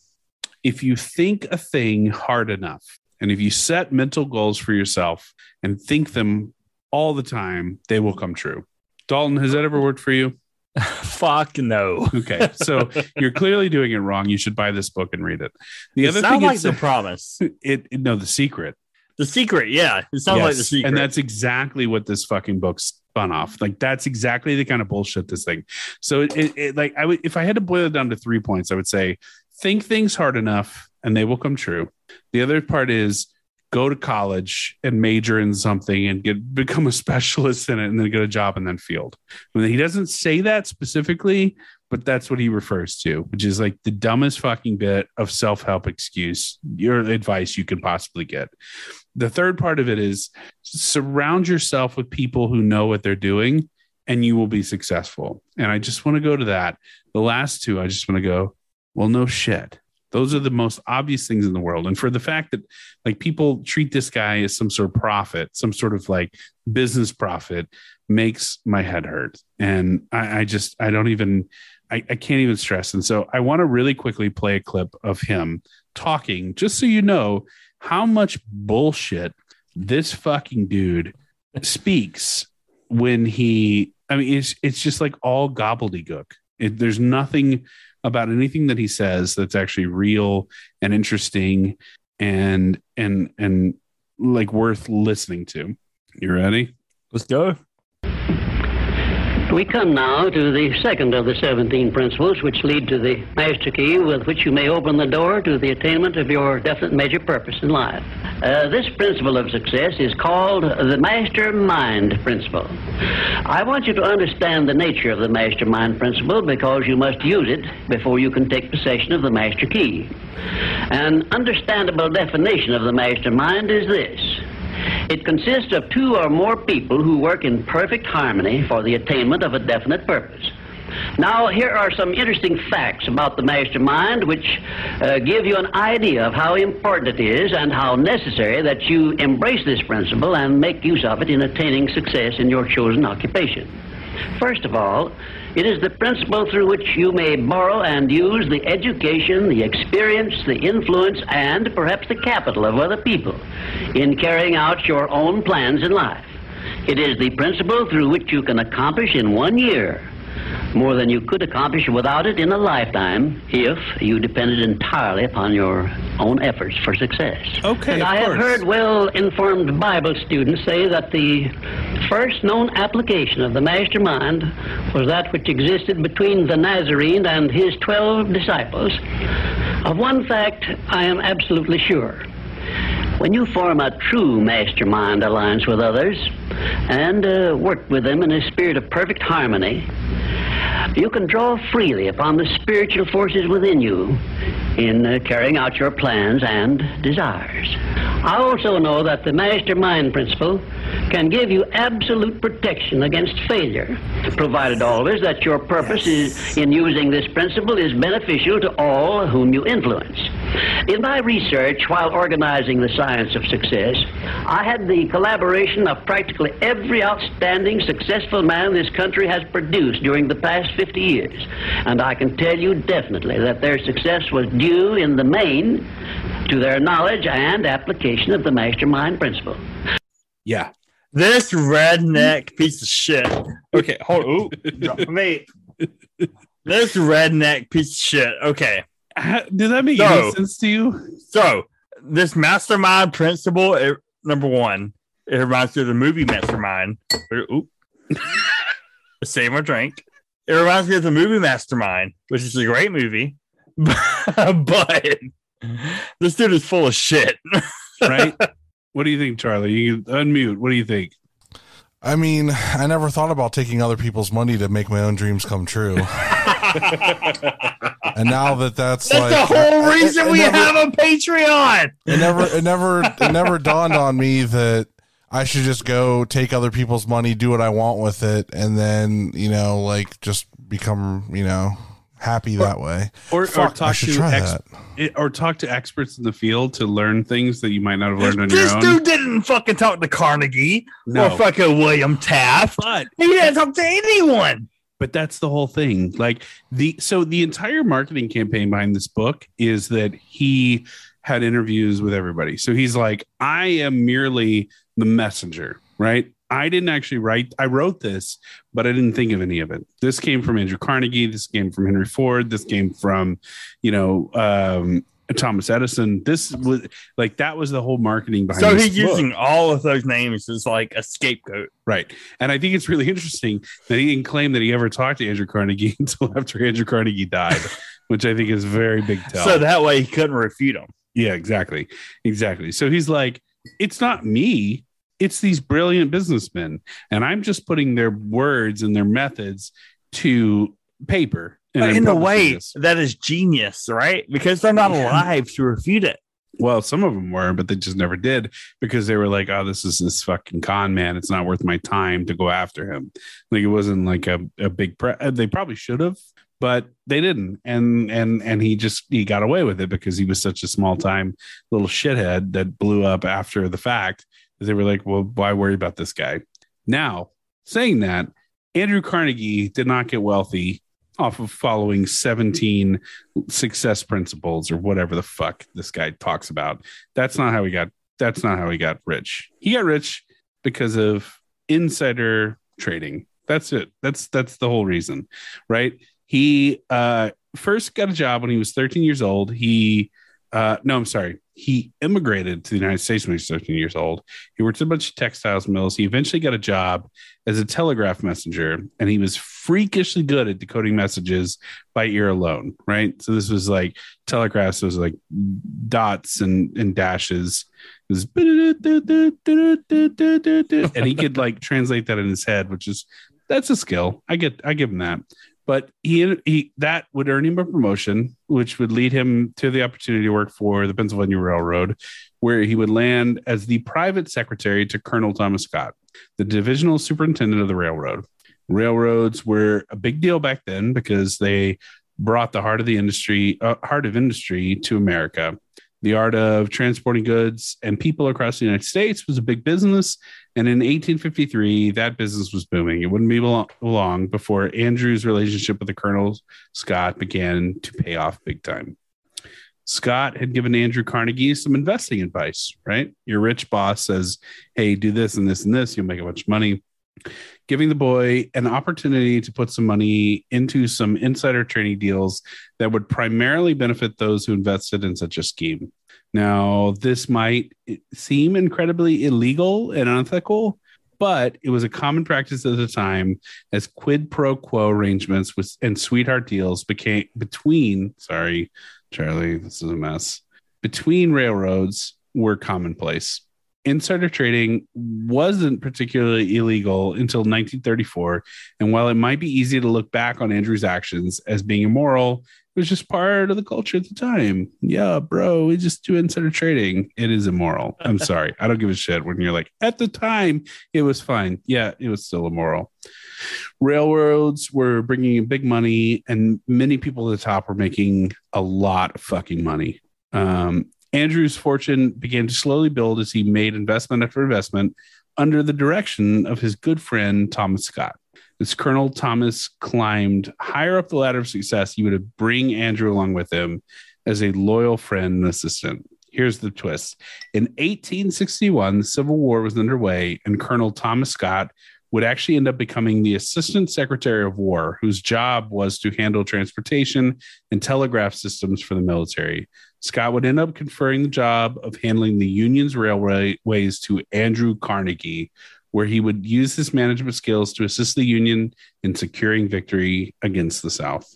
if you think a thing hard enough and if you set mental goals for yourself and think them all the time, they will come true. Dalton, has that ever worked for you? <laughs> Fuck no. Okay, so you're clearly doing it wrong. You should buy this book and read it. The it other thing like is the <laughs> promise. it, it no the secret. The secret, yeah. It sounds like the secret. And that's exactly what this fucking book spun off. Like that's exactly the kind of bullshit this thing. So it, it, it like I would if I had to boil it down to three points, I would say think things hard enough and they will come true. The other part is go to college and major in something and get become a specialist in it and then get a job in that field. He doesn't say that specifically, but that's what he refers to, which is like the dumbest fucking bit of self-help excuse, your advice you can possibly get. The third part of it is surround yourself with people who know what they're doing and you will be successful. And I just want to go to that. The last two, I just want to go, well, no shit. Those are the most obvious things in the world. And for the fact that like people treat this guy as some sort of prophet, some sort of like business prophet makes my head hurt. And I, I just, I don't even, I, I can't even stress. And so I want to really quickly play a clip of him talking, just so you know how much bullshit this fucking dude speaks when he, I mean, it's, it's just like all gobbledygook. It, there's nothing about anything that he says that's actually real and interesting and and and like worth listening to. You ready? Let's go. We come now to the second of the 17 principles which lead to the master key with which you may open the door to the attainment of your definite major purpose in life. Uh, this principle of success is called the master mind principle. I want you to understand the nature of the master mind principle because you must use it before you can take possession of the master key. An understandable definition of the master mind is this. It consists of two or more people who work in perfect harmony for the attainment of a definite purpose. Now, here are some interesting facts about the mastermind which uh, give you an idea of how important it is and how necessary that you embrace this principle and make use of it in attaining success in your chosen occupation. First of all, it is the principle through which you may borrow and use the education, the experience, the influence, and perhaps the capital of other people in carrying out your own plans in life. It is the principle through which you can accomplish in one year more than you could accomplish without it in a lifetime if you depended entirely upon your own efforts for success. Okay, And I have course. heard well informed Bible students say that the first known application of the mastermind was that which existed between the Nazarene and his twelve disciples. Of one fact, I am absolutely sure. When you form a true mastermind alliance with others and uh, work with them in a spirit of perfect harmony, you can draw freely upon the spiritual forces within you in uh, carrying out your plans and desires. I also know that the mastermind principle can give you absolute protection against failure, provided always that your purpose is, in using this principle is beneficial to all whom you influence. In my research while organizing the science of success, I had the collaboration of practically every outstanding successful man this country has produced during the past 50 years. And I can tell you definitely that their success was due in the main to their knowledge and application of the mastermind principle. Yeah. This redneck piece of shit. Okay, hold on. Wait. This redneck piece of shit. Okay. How- Did that make So- any sense to you? So this mastermind principle, it, number one, it reminds me of the movie Mastermind. Oop. <laughs> Save or drink. It reminds me of the movie Mastermind, which is a great movie, <laughs> but this dude is full of shit. Right? <laughs> what do you think, Charlie? You can unmute. What do you think? I mean, I never thought about taking other people's money to make my own dreams come true. <laughs> and now that that's, That's like the whole it- reason it we never- have a Patreon. it never it never it never dawned on me that I should just go take other people's money, do what I want with it, and then you know, like just become you know happy that way. Or, or Fuck, I talk should to try ex- that. it- or talk to experts in the field to learn things that you might not have learned on This your own. This dude didn't fucking talk to Carnegie No. or fucking William Taft. but He didn't talk to anyone. but that's the whole thing like the so the entire marketing campaign behind this book is that he had interviews with everybody so he's like i am merely the messenger right i didn't actually write i wrote this but i didn't think of any of it this came from andrew carnegie this came from henry ford this came from you know um thomas edison this was like that was the whole marketing behind So he's book. using all of those names as like a scapegoat. Right. And I think it's really interesting that he didn't claim that he ever talked to Andrew Carnegie <laughs> until after Andrew Carnegie died, <laughs> which I think is very big tell. So that way he couldn't refute him. yeah, exactly. Exactly. So he's like, it's not me, it's these brilliant businessmen. And I'm just putting their words and their methods to paper. in a way, this. that is genius, right? Because they're not Yeah. alive to refute it. Well, some of them were, but they just never did because they were like, "Oh, this is this fucking con man. It's not worth my time to go after him." Like it wasn't like a, a big. Pre- uh, they probably should have, but they didn't. And and and he just he got away with it because he was such a small time little shithead that blew up after the fact. They were like, "Well, why worry about this guy?" Now, saying that, Andrew Carnegie did not get wealthy off of following 17 success principles or whatever the fuck this guy talks about. That's not how he got that's not how he got rich. He got rich because of insider trading. That's it. That's that's the whole reason, right? He uh first got a job when he was 13 years old. He uh no, I'm sorry. He immigrated to the United States when he was 13 years old. He worked at a bunch of textiles mills. He eventually got a job as a telegraph messenger, and he was freakishly good at decoding messages by ear alone, right? So this was like telegraphs was like dots and, and dashes. It was and he could like translate that in his head, which is that's a skill. I get I give him that. But he he that would earn him a promotion, which would lead him to the opportunity to work for the Pennsylvania Railroad, where he would land as the private secretary to Colonel Thomas Scott, the divisional superintendent of the railroad. Railroads were a big deal back then because they brought the heart of the industry, uh, heart of industry to America. The art of transporting goods and people across the United States was a big business. And in 1853, that business was booming. It wouldn't be long before Andrew's relationship with the Colonel Scott began to pay off big time. Scott had given Andrew Carnegie some investing advice, right? Your rich boss says, Hey, do this and this and this, you'll make a bunch of money. Giving the boy an opportunity to put some money into some insider trading deals that would primarily benefit those who invested in such a scheme. Now, this might seem incredibly illegal and unethical, but it was a common practice at the time as quid pro quo arrangements with and sweetheart deals became between sorry charlie this is a mess between railroads were commonplace insider trading wasn't particularly illegal until 1934 and while it might be easy to look back on andrew's actions as being immoral it was just part of the culture at the time. Yeah, bro, we just do insider trading. It is immoral. I'm sorry. I don't give a shit when you're like, at the time, it was fine. Yeah, it was still immoral. Railroads were bringing in big money, and many people at the top were making a lot of fucking money. Um, Andrew's fortune began to slowly build as he made investment after investment under the direction of his good friend Thomas Scott. As Colonel Thomas climbed higher up the ladder of success, he would bring Andrew along with him as a loyal friend and assistant. Here's the twist. In 1861, the Civil War was underway, and Colonel Thomas Scott would actually end up becoming the Assistant Secretary of War, whose job was to handle transportation and telegraph systems for the military. Scott would end up conferring the job of handling the Union's railways to Andrew Carnegie, where he would use his management skills to assist the Union in securing victory against the South.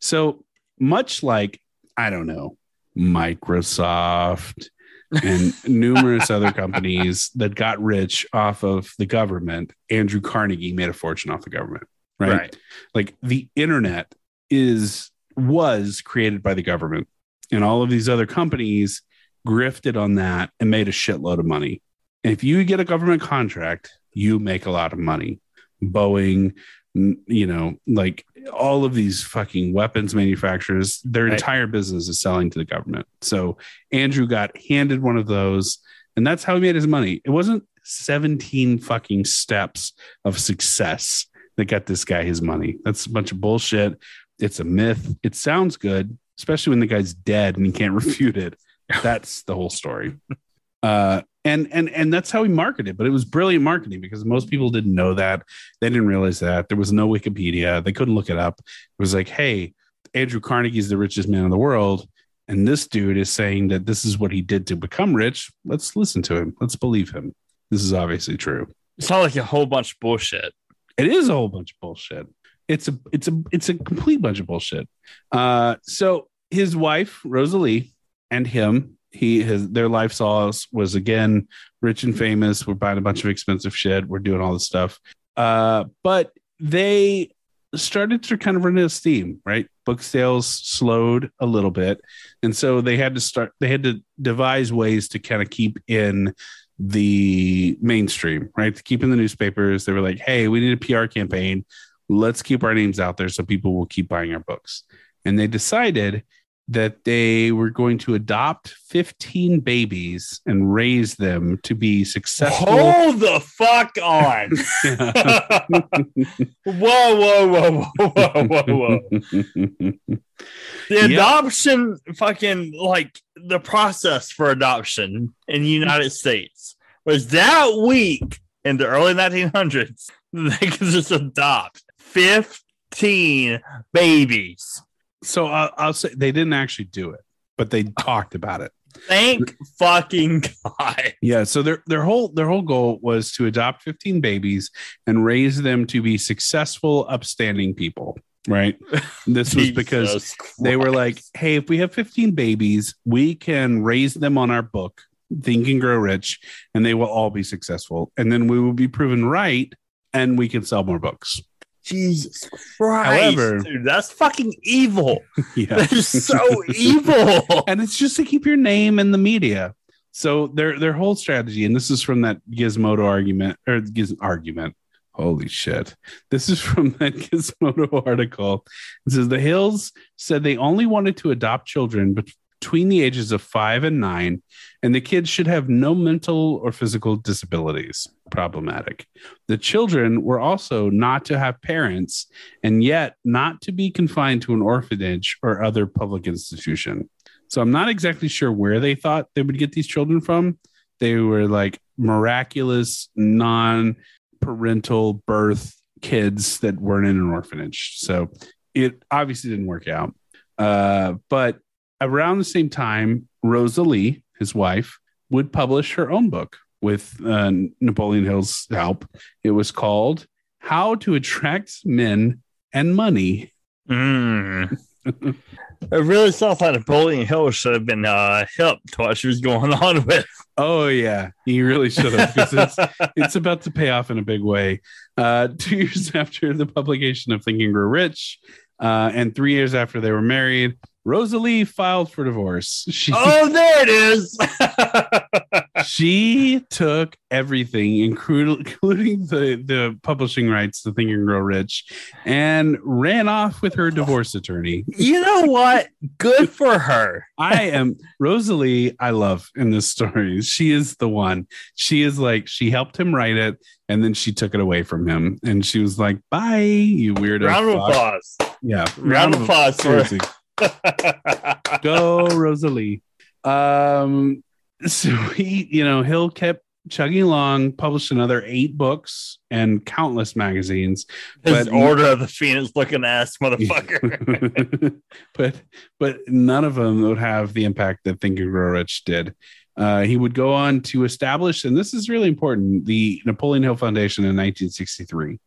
So, much like, I don't know, Microsoft and <laughs> numerous other companies that got rich off of the government, Andrew Carnegie made a fortune off the government, right? Right. Like the internet is was created by the government and all of these other companies grifted on that and made a shitload of money. And if you get a government contract, you make a lot of money. Boeing, you know, like all of these fucking weapons manufacturers, their Right. entire business is selling to the government. So Andrew got handed one of those, and that's how he made his money. It wasn't 17 fucking steps of success that got this guy his money. That's a bunch of bullshit. It's a myth. It sounds good, especially when the guy's dead and he can't <laughs> refute it. That's the whole story. Uh, and and and that's how he marketed. But it was brilliant marketing because most people didn't know that. They didn't realize that there was no Wikipedia. They couldn't look it up. It was like, hey, Andrew Carnegie's the richest man in the world, and this dude is saying that this is what he did to become rich. Let's listen to him. Let's believe him. This is obviously true. It's not like a whole bunch of bullshit. It is a whole bunch of bullshit. It's a it's a it's a complete bunch of bullshit. Uh, so his wife Rosalie and him, he his their life sauce was again rich and famous. We're buying a bunch of expensive shit. We're doing all this stuff. Uh, but they started to kind of run out of steam, right? Book sales slowed a little bit, and so they had to start. They had to devise ways to kind of keep in the mainstream, right? To keep in the newspapers. They were like, "Hey, we need a PR campaign. Let's keep our names out there so people will keep buying our books." And they decided that they were going to adopt 15 babies and raise them to be successful. Hold the fuck on. <laughs> whoa, whoa, whoa, whoa, whoa, whoa, whoa. The Yep. adoption fucking like the process for adoption in the United States was that weak in the early 1900s. <laughs> They could just adopt 15 babies. so I'll, I'll say they didn't actually do it, but they talked about it. Thank fucking God. Yeah. So their their whole their whole goal was to adopt 15 babies and raise them to be successful, upstanding people. Right. <laughs> This was because they were like, hey, if we have 15 babies, we can raise them on our book, Think and Grow Rich, and they will all be successful. And then we will be proven right and we can sell more books. Jesus Christ. However- dude, that's fucking evil. <laughs> Yeah. That is so evil. <laughs> and it's just to keep your name in the media. So their their whole strategy, and this is from that Gizmodo argument or Giz argument. Holy shit! This is from that <laughs> Gizmodo article. It says the Hills said they only wanted to adopt children between the ages of five and nine, and the kids should have no mental or physical disabilities. Problematic. The children were also not to have parents, and yet not to be confined to an orphanage or other public institution. So I'm not exactly sure where they thought they would get these children from. They were like miraculous, non parental birth kids that weren't in an orphanage. So it obviously didn't work out. Uh, but around the same time, Rosalie, his wife, would publish her own book with uh, Napoleon Hill's help. It was called How to Attract Men and Money. Mm. <laughs> I really thought that Napoleon Hill should have been uh, hip to what she was going <laughs> on with. Oh yeah, he really should have because it's <laughs> it's about to pay off in a big way. Uh, two years after the publication of Think and Grow Rich, Uh, and three years after they were married, Rosalie filed for divorce. She Oh, there it is. She took everything, including including the the publishing rights to Think and Grow Rich, and ran off with her divorce attorney. you know what? Good for her. I am Rosalie. I love in this story. She is the one. She is like she helped him write it, and then she took it away from him, and she was like, "Bye, you weirdo." Round of fuck." applause. Yeah, Round of applause for Seriously. <laughs> Go Rosalie. Um, so he, you know, Hill kept chugging along, published another eight books and countless magazines. His But- Order of the Phoenix looking ass motherfucker. <laughs> but but none of them would have the impact that Think and Grow Rich did. Uh, he would go on to establish, and this is really important, the Napoleon Hill Foundation in 1963.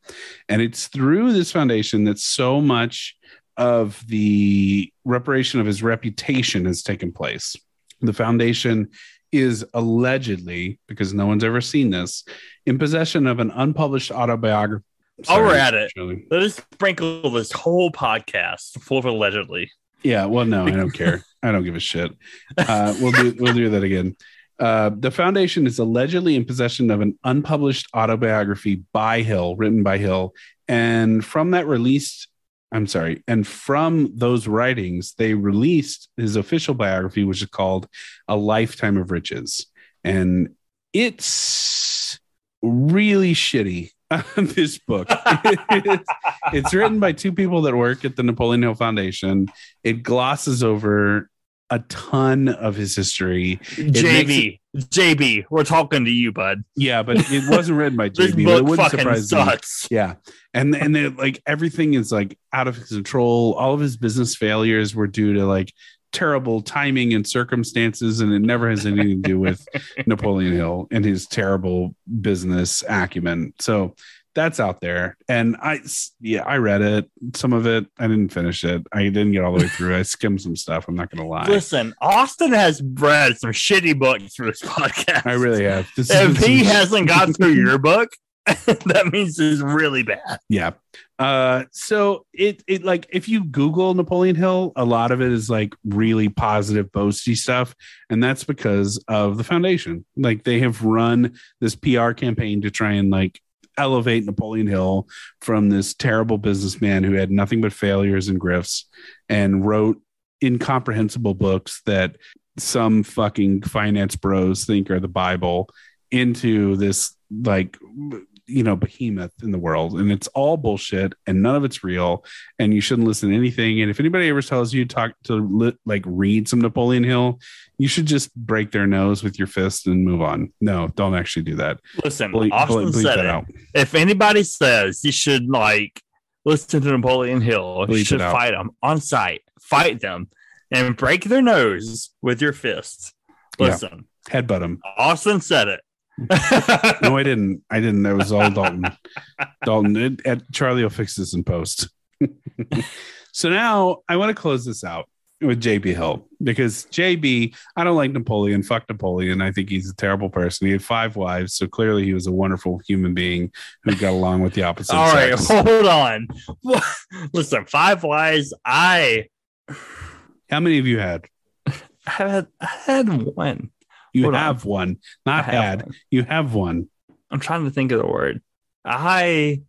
And it's through this foundation that so much of the reparation of his reputation has taken place. The foundation is allegedly, because no one's ever seen this, in possession of an unpublished autobiography. Oh, we're at it. Shirley. Let us sprinkle this whole podcast full of allegedly. Yeah, well, no, I don't care. <laughs> I don't give a shit. Uh, we'll do we'll do that again. Uh, the foundation is allegedly in possession of an unpublished autobiography by Hill, written by Hill, and from that released, I'm sorry, and from those writings, they released his official biography, which is called "A Lifetime of Riches," and it's really shitty. <laughs> this book, it's, it's written by two people that work at the Napoleon Hill Foundation. It glosses over a ton of his history. JB, JB, we're talking to you, bud. Yeah, but it wasn't written by <laughs> This JB. it book wouldn't fucking surprise me. Yeah, and and they, like everything is like out of control. All of his business failures were due to like terrible timing and circumstances, and it never has anything to do with <laughs> Napoleon Hill and his terrible business acumen. So that's out there, and I yeah I read it. Some of it I didn't finish it. I didn't get all the way through. I skimmed some stuff. I'm not gonna lie. Listen, Austin has read some shitty books for this podcast. I really have. This If is he hasn't got <laughs> through your book, <laughs> that means it's really bad. Yeah. Uh so it it like if you Google Napoleon Hill, a lot of it is like really positive, boasty stuff. And that's because of the foundation. Like they have run this PR campaign to try and like elevate Napoleon Hill from this terrible businessman who had nothing but failures and grifts and wrote incomprehensible books that some fucking finance bros think are the Bible into this like you know behemoth in the world and it's all bullshit and none of it's real and you shouldn't listen to anything and if anybody ever tells you to talk to li- like read some napoleon hill you should just break their nose with your fist and move on no don't actually do that Listen, Bleep- Austin bleep said it. If anybody says you should like listen to Napoleon Hill, Bleep you should fight them on sight, fight them, and break their nose with your fists. Yeah. Listen, headbutt them Austin said it. <laughs> no i didn't i didn't that was all dalton dalton it, at charlie will fix this in post <laughs> so now i want to close this out with JB Hill because JB, I don't like Napoleon. Fuck Napoleon. I think he's a terrible person. He had five wives, so clearly he was a wonderful human being who got along with the opposite All right, sex. hold on. <laughs> Listen, Five wives. I How many of you had? I had I had one. You Hold on. have one, not had. one. You have one. I'm trying to think of the word. I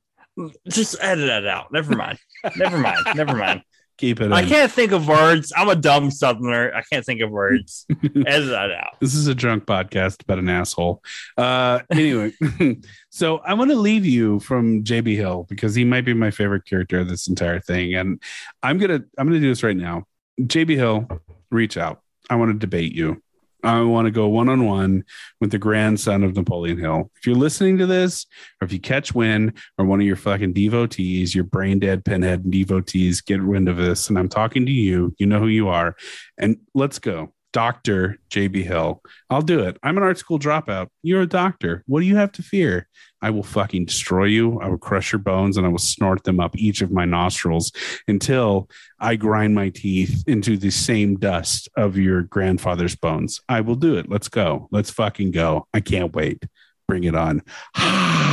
just edit that out. Never mind. Never mind. Never mind. <laughs> Keep it. I in. can't think of words. I'm a dumb southerner. I can't think of words. <laughs> edit that out. This is a drunk podcast about an asshole. Uh, anyway, <laughs> so I want to leave you from JB Hill because he might be my favorite character of this entire thing, and I'm gonna I'm gonna do this right now. JB Hill, reach out. I want to debate you. I want to go one on one with the grandson of Napoleon Hill. If you're listening to this, or if you catch wind, or one of your fucking devotees, your brain dead pinhead devotees, get wind of this, and I'm talking to you. You know who you are, and let's go. Dr. JB Hill. I'll do it. I'm an art school dropout. You're a doctor. What do you have to fear? I will fucking destroy you. I will crush your bones and I will snort them up each of my nostrils until I grind my teeth into the same dust of your grandfather's bones. I will do it. Let's go. Let's fucking go. I can't wait. Bring it on. <sighs>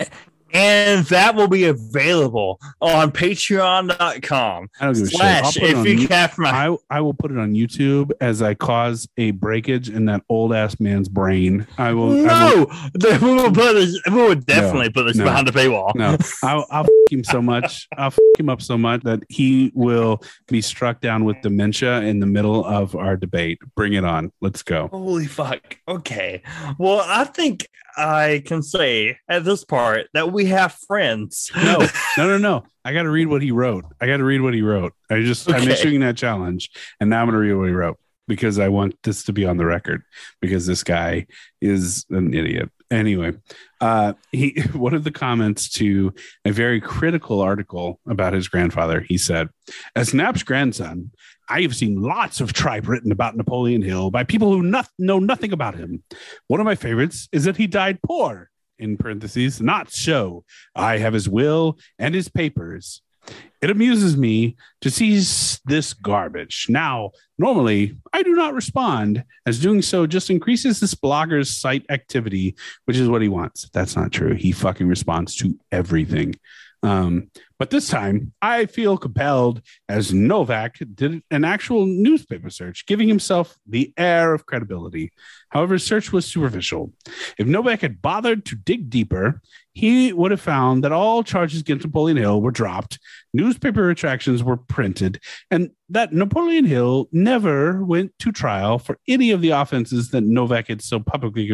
Eh, and that will be available on patreon.com I don't give a. I'll slash if you have my I, I will put it on YouTube as I cause a breakage in that old ass man's brain. I will. I will no, <laughs> we will put this, we will definitely put this no. behind the paywall. no, <laughs> I'll, I'll him so much. I'll f- him up so much that he will be struck down with dementia in the middle of our debate. Bring it on. Let's go. Holy fuck. Okay. Well, I think I can say at this part that we have friends. No, <laughs> no, no, no. I got to read what he wrote. I got to read what he wrote. I just, I'm issuing that challenge. And now I'm going to read what he wrote because I want this to be on the record because this guy is an idiot. Anyway, uh, he, <laughs> one of the comments to a very critical article about his grandfather, he said, as Nap's grandson, I have seen lots of tripe written about Napoleon Hill by people who not, know nothing about him. One of my favorites is that he died poor, in parentheses, not so. I have his will and his papers. It amuses me to see this garbage. Now, normally I do not respond, as doing so just increases this blogger's site activity, which is what he wants. That's not true. He fucking responds to everything. Um, but this time I feel compelled, as Novak did an actual newspaper search, giving himself the air of credibility. However, his search was superficial. If Novak had bothered to dig deeper, he would have found that all charges against Napoleon Hill were dropped, newspaper retractions were printed, and that Napoleon Hill never went to trial for any of the offenses that Novak had so publicly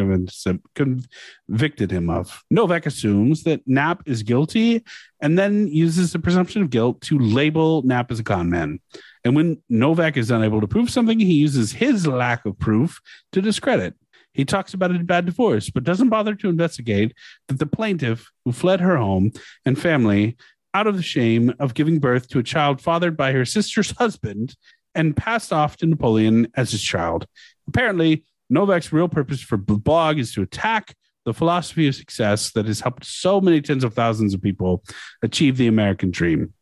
convicted him of. Novak assumes that Nap is guilty and then uses the presumption of guilt to label Nap as a con man. And when Novak is unable to prove something, he uses his lack of proof to discredit. He talks about a bad divorce, but doesn't bother to investigate that the plaintiff, who fled her home and family out of the shame of giving birth to a child fathered by her sister's <laughs> husband and passed off to Napoleon as his child. Apparently, Novak's real purpose for the blog is to attack the philosophy of success that has helped so many tens of thousands of people achieve the American dream.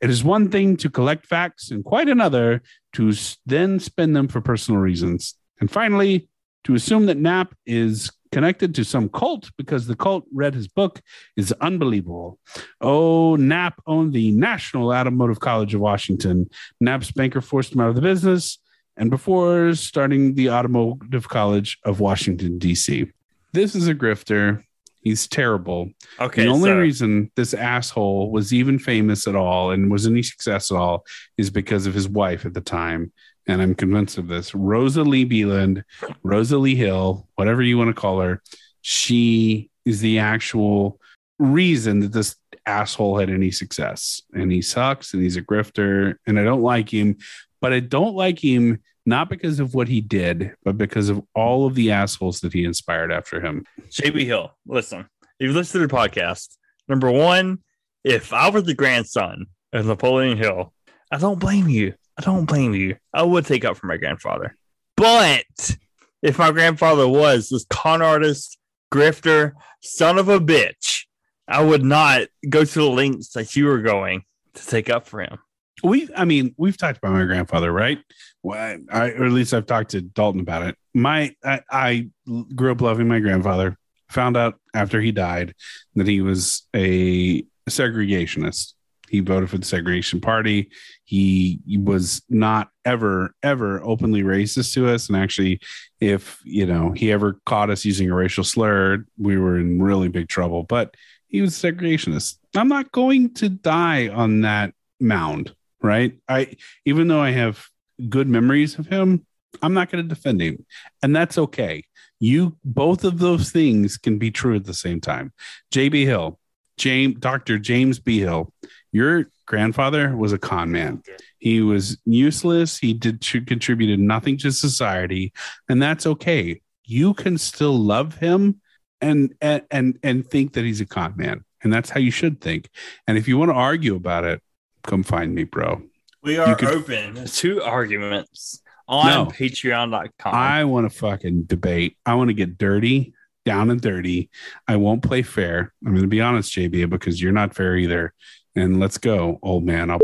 It is one thing to collect facts and quite another to then spend them for personal reasons. And finally, to assume that Nap is connected to some cult because the cult read his book is unbelievable. Oh, Nap owned the National Automotive College of Washington. Nap's banker forced him out of the business. And before starting the Automotive College of Washington, D.C., this is a grifter. He's terrible. Okay. the only so- reason this asshole was even famous at all and was any success at all is because of his wife at the time. And I'm convinced of this. Rosa Lee Beeland, Rosa Lee Hill, whatever you want to call her, she is the actual reason that this asshole had any success. And he sucks and he's a grifter. And I don't like him, but I don't like him not because of what he did, but because of all of the assholes that he inspired after him. JB Hill, listen, if you listen to the podcast, number one, if I were the grandson of Napoleon Hill, I don't blame you. I don't blame you. I would take up for my grandfather. But if my grandfather was this con artist, grifter, son of a bitch, I would not go to the lengths that you were going to take up for him. we i mean we've talked about my grandfather right well, I, or at least i've talked to dalton about it my I, I grew up loving my grandfather found out after he died that he was a segregationist he voted for the segregation party he, was not ever ever openly racist to us and actually if you know he ever caught us using a racial slur we were in really big trouble but he was segregationist i'm not going to die on that mound right? I even though I have good memories of him, I'm not going to defend him, and that's okay. You both of those things can be true at the same time. JB Hill, James, Dr. James B. Hill, your grandfather was a con man. He was useless. He did contributed nothing to society, and that's okay. You can still love him and and and, and think that he's a con man, and that's how you should think. And if you want to argue about it, come find me, bro. We are could- open to arguments on No. patreon.com. I want to fucking debate. I want to get dirty, down and dirty. I won't play fair. I'm going to be honest, JB, because you're not fair either. And let's go, old man. I'll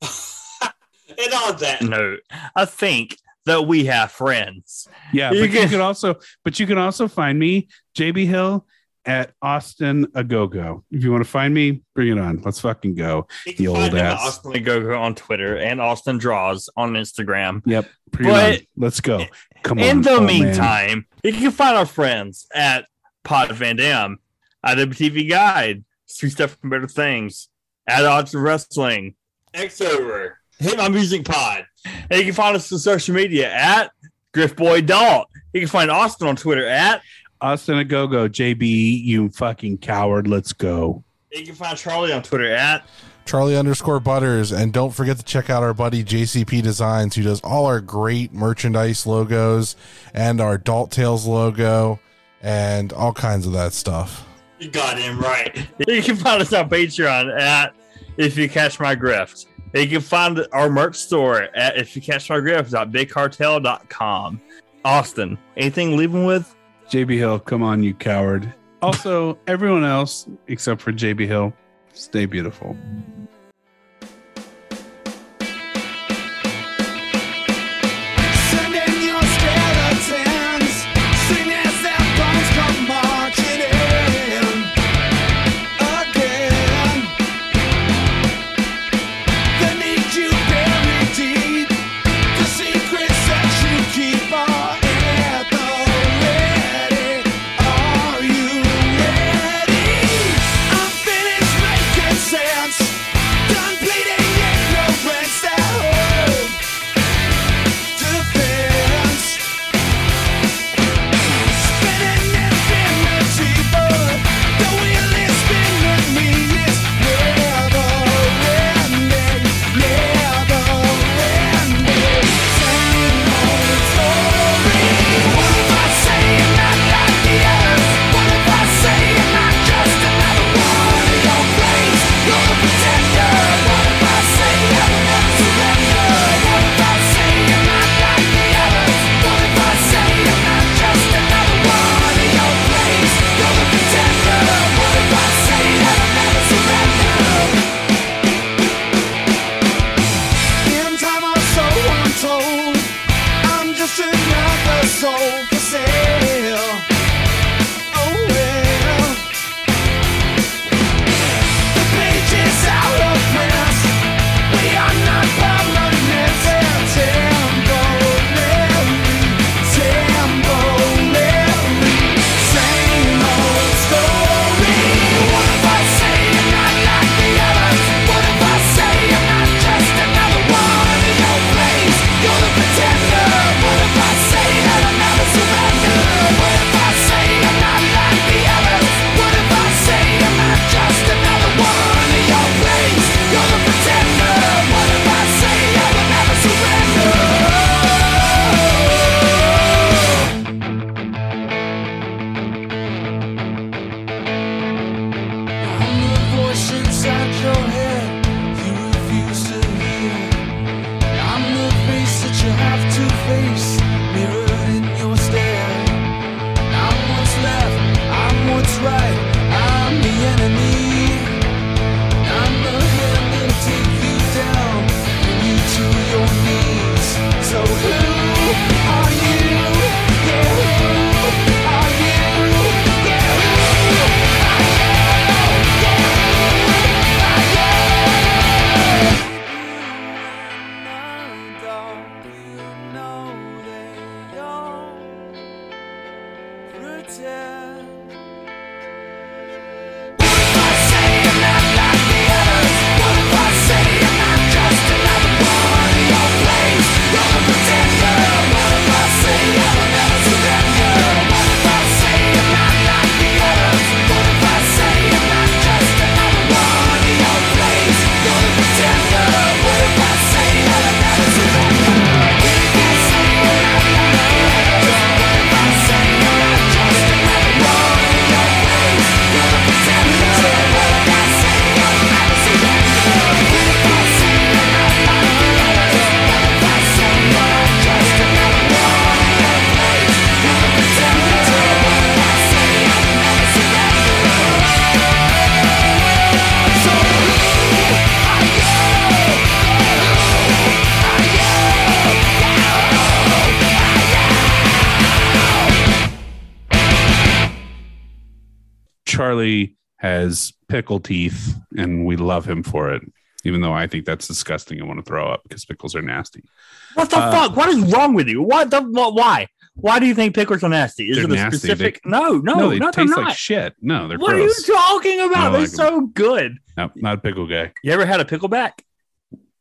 <laughs> and on that note, I think that we have friends. Yeah, You but you can- also, but you can also find me, JB Hill, at Austin Agogo. If you want to find me, bring it on. Let's fucking go. You The can old find ass. Austin Go on Twitter and Austin Draws on Instagram. Yep. Bring But-. Let's go. Come on. In the man. meantime, you can find our friends at Pod Van Dam, IWTV Guide, Street Stuff from Better Things, At Odds of Wrestling, X Over, Hit My Music Pod. And you can find us on social media at Griffboy Dalt. You can find Austin on Twitter at. Austin Agogo, JB, you fucking coward. Let's go. You can find Charlie on Twitter at. Charlie underscore Butters, and don't forget to check out our buddy JCP Designs, who does all our great merchandise logos and our Dalt Tales logo and all kinds of that stuff. You got him right. <laughs> You can find us on Patreon at If You Catch My Grift. You can find our merch store at If You Catch My Grift.bigcartel.com. Austin, anything leaving with? JB Hill, come on, you coward. Also, everyone else except for JB Hill, stay beautiful. Pickle teeth, and we love him for it. Even though I think that's disgusting, I want to throw up because pickles are nasty. What the Uh, fuck? What is wrong with you? What the what, why? Why do you think pickles are nasty? Is it a nasty. specific? no, no, no, no, they they're taste not. like shit. No, they're what gross. are you talking about? They're like 'em. so good. no, not a pickle guy. You ever had a pickleback?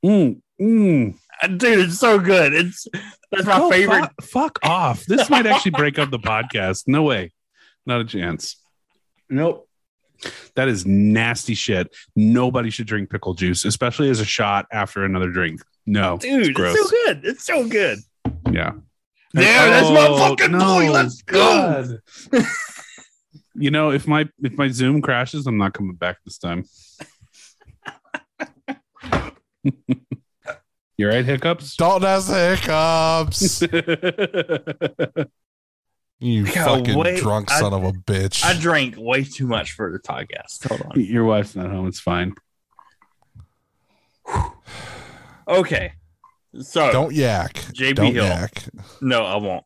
Mm, mm. Uh, Dude, it's so good. It's that's my Oh, favorite. Fuck, fuck off. This might actually break up the <laughs> podcast. No way. Not a chance. Nope. That is nasty shit. Nobody should drink pickle juice, especially as a shot after another drink. No, Dude, it's, gross. so good. It's so good. yeah. There, that's oh, my Oh, fucking no, boy. Let's go. <laughs> You know, if my if my Zoom crashes, I'm not coming back this time. <laughs> You're right, hiccups? Dalton has the hiccups. <laughs> you fucking wait, drunk I- son of a bitch. I drank way too much for the podcast. Hold on. Your wife's not home. It's fine. Okay. So Don't yak. JB Don't Hill. yak. no, I won't.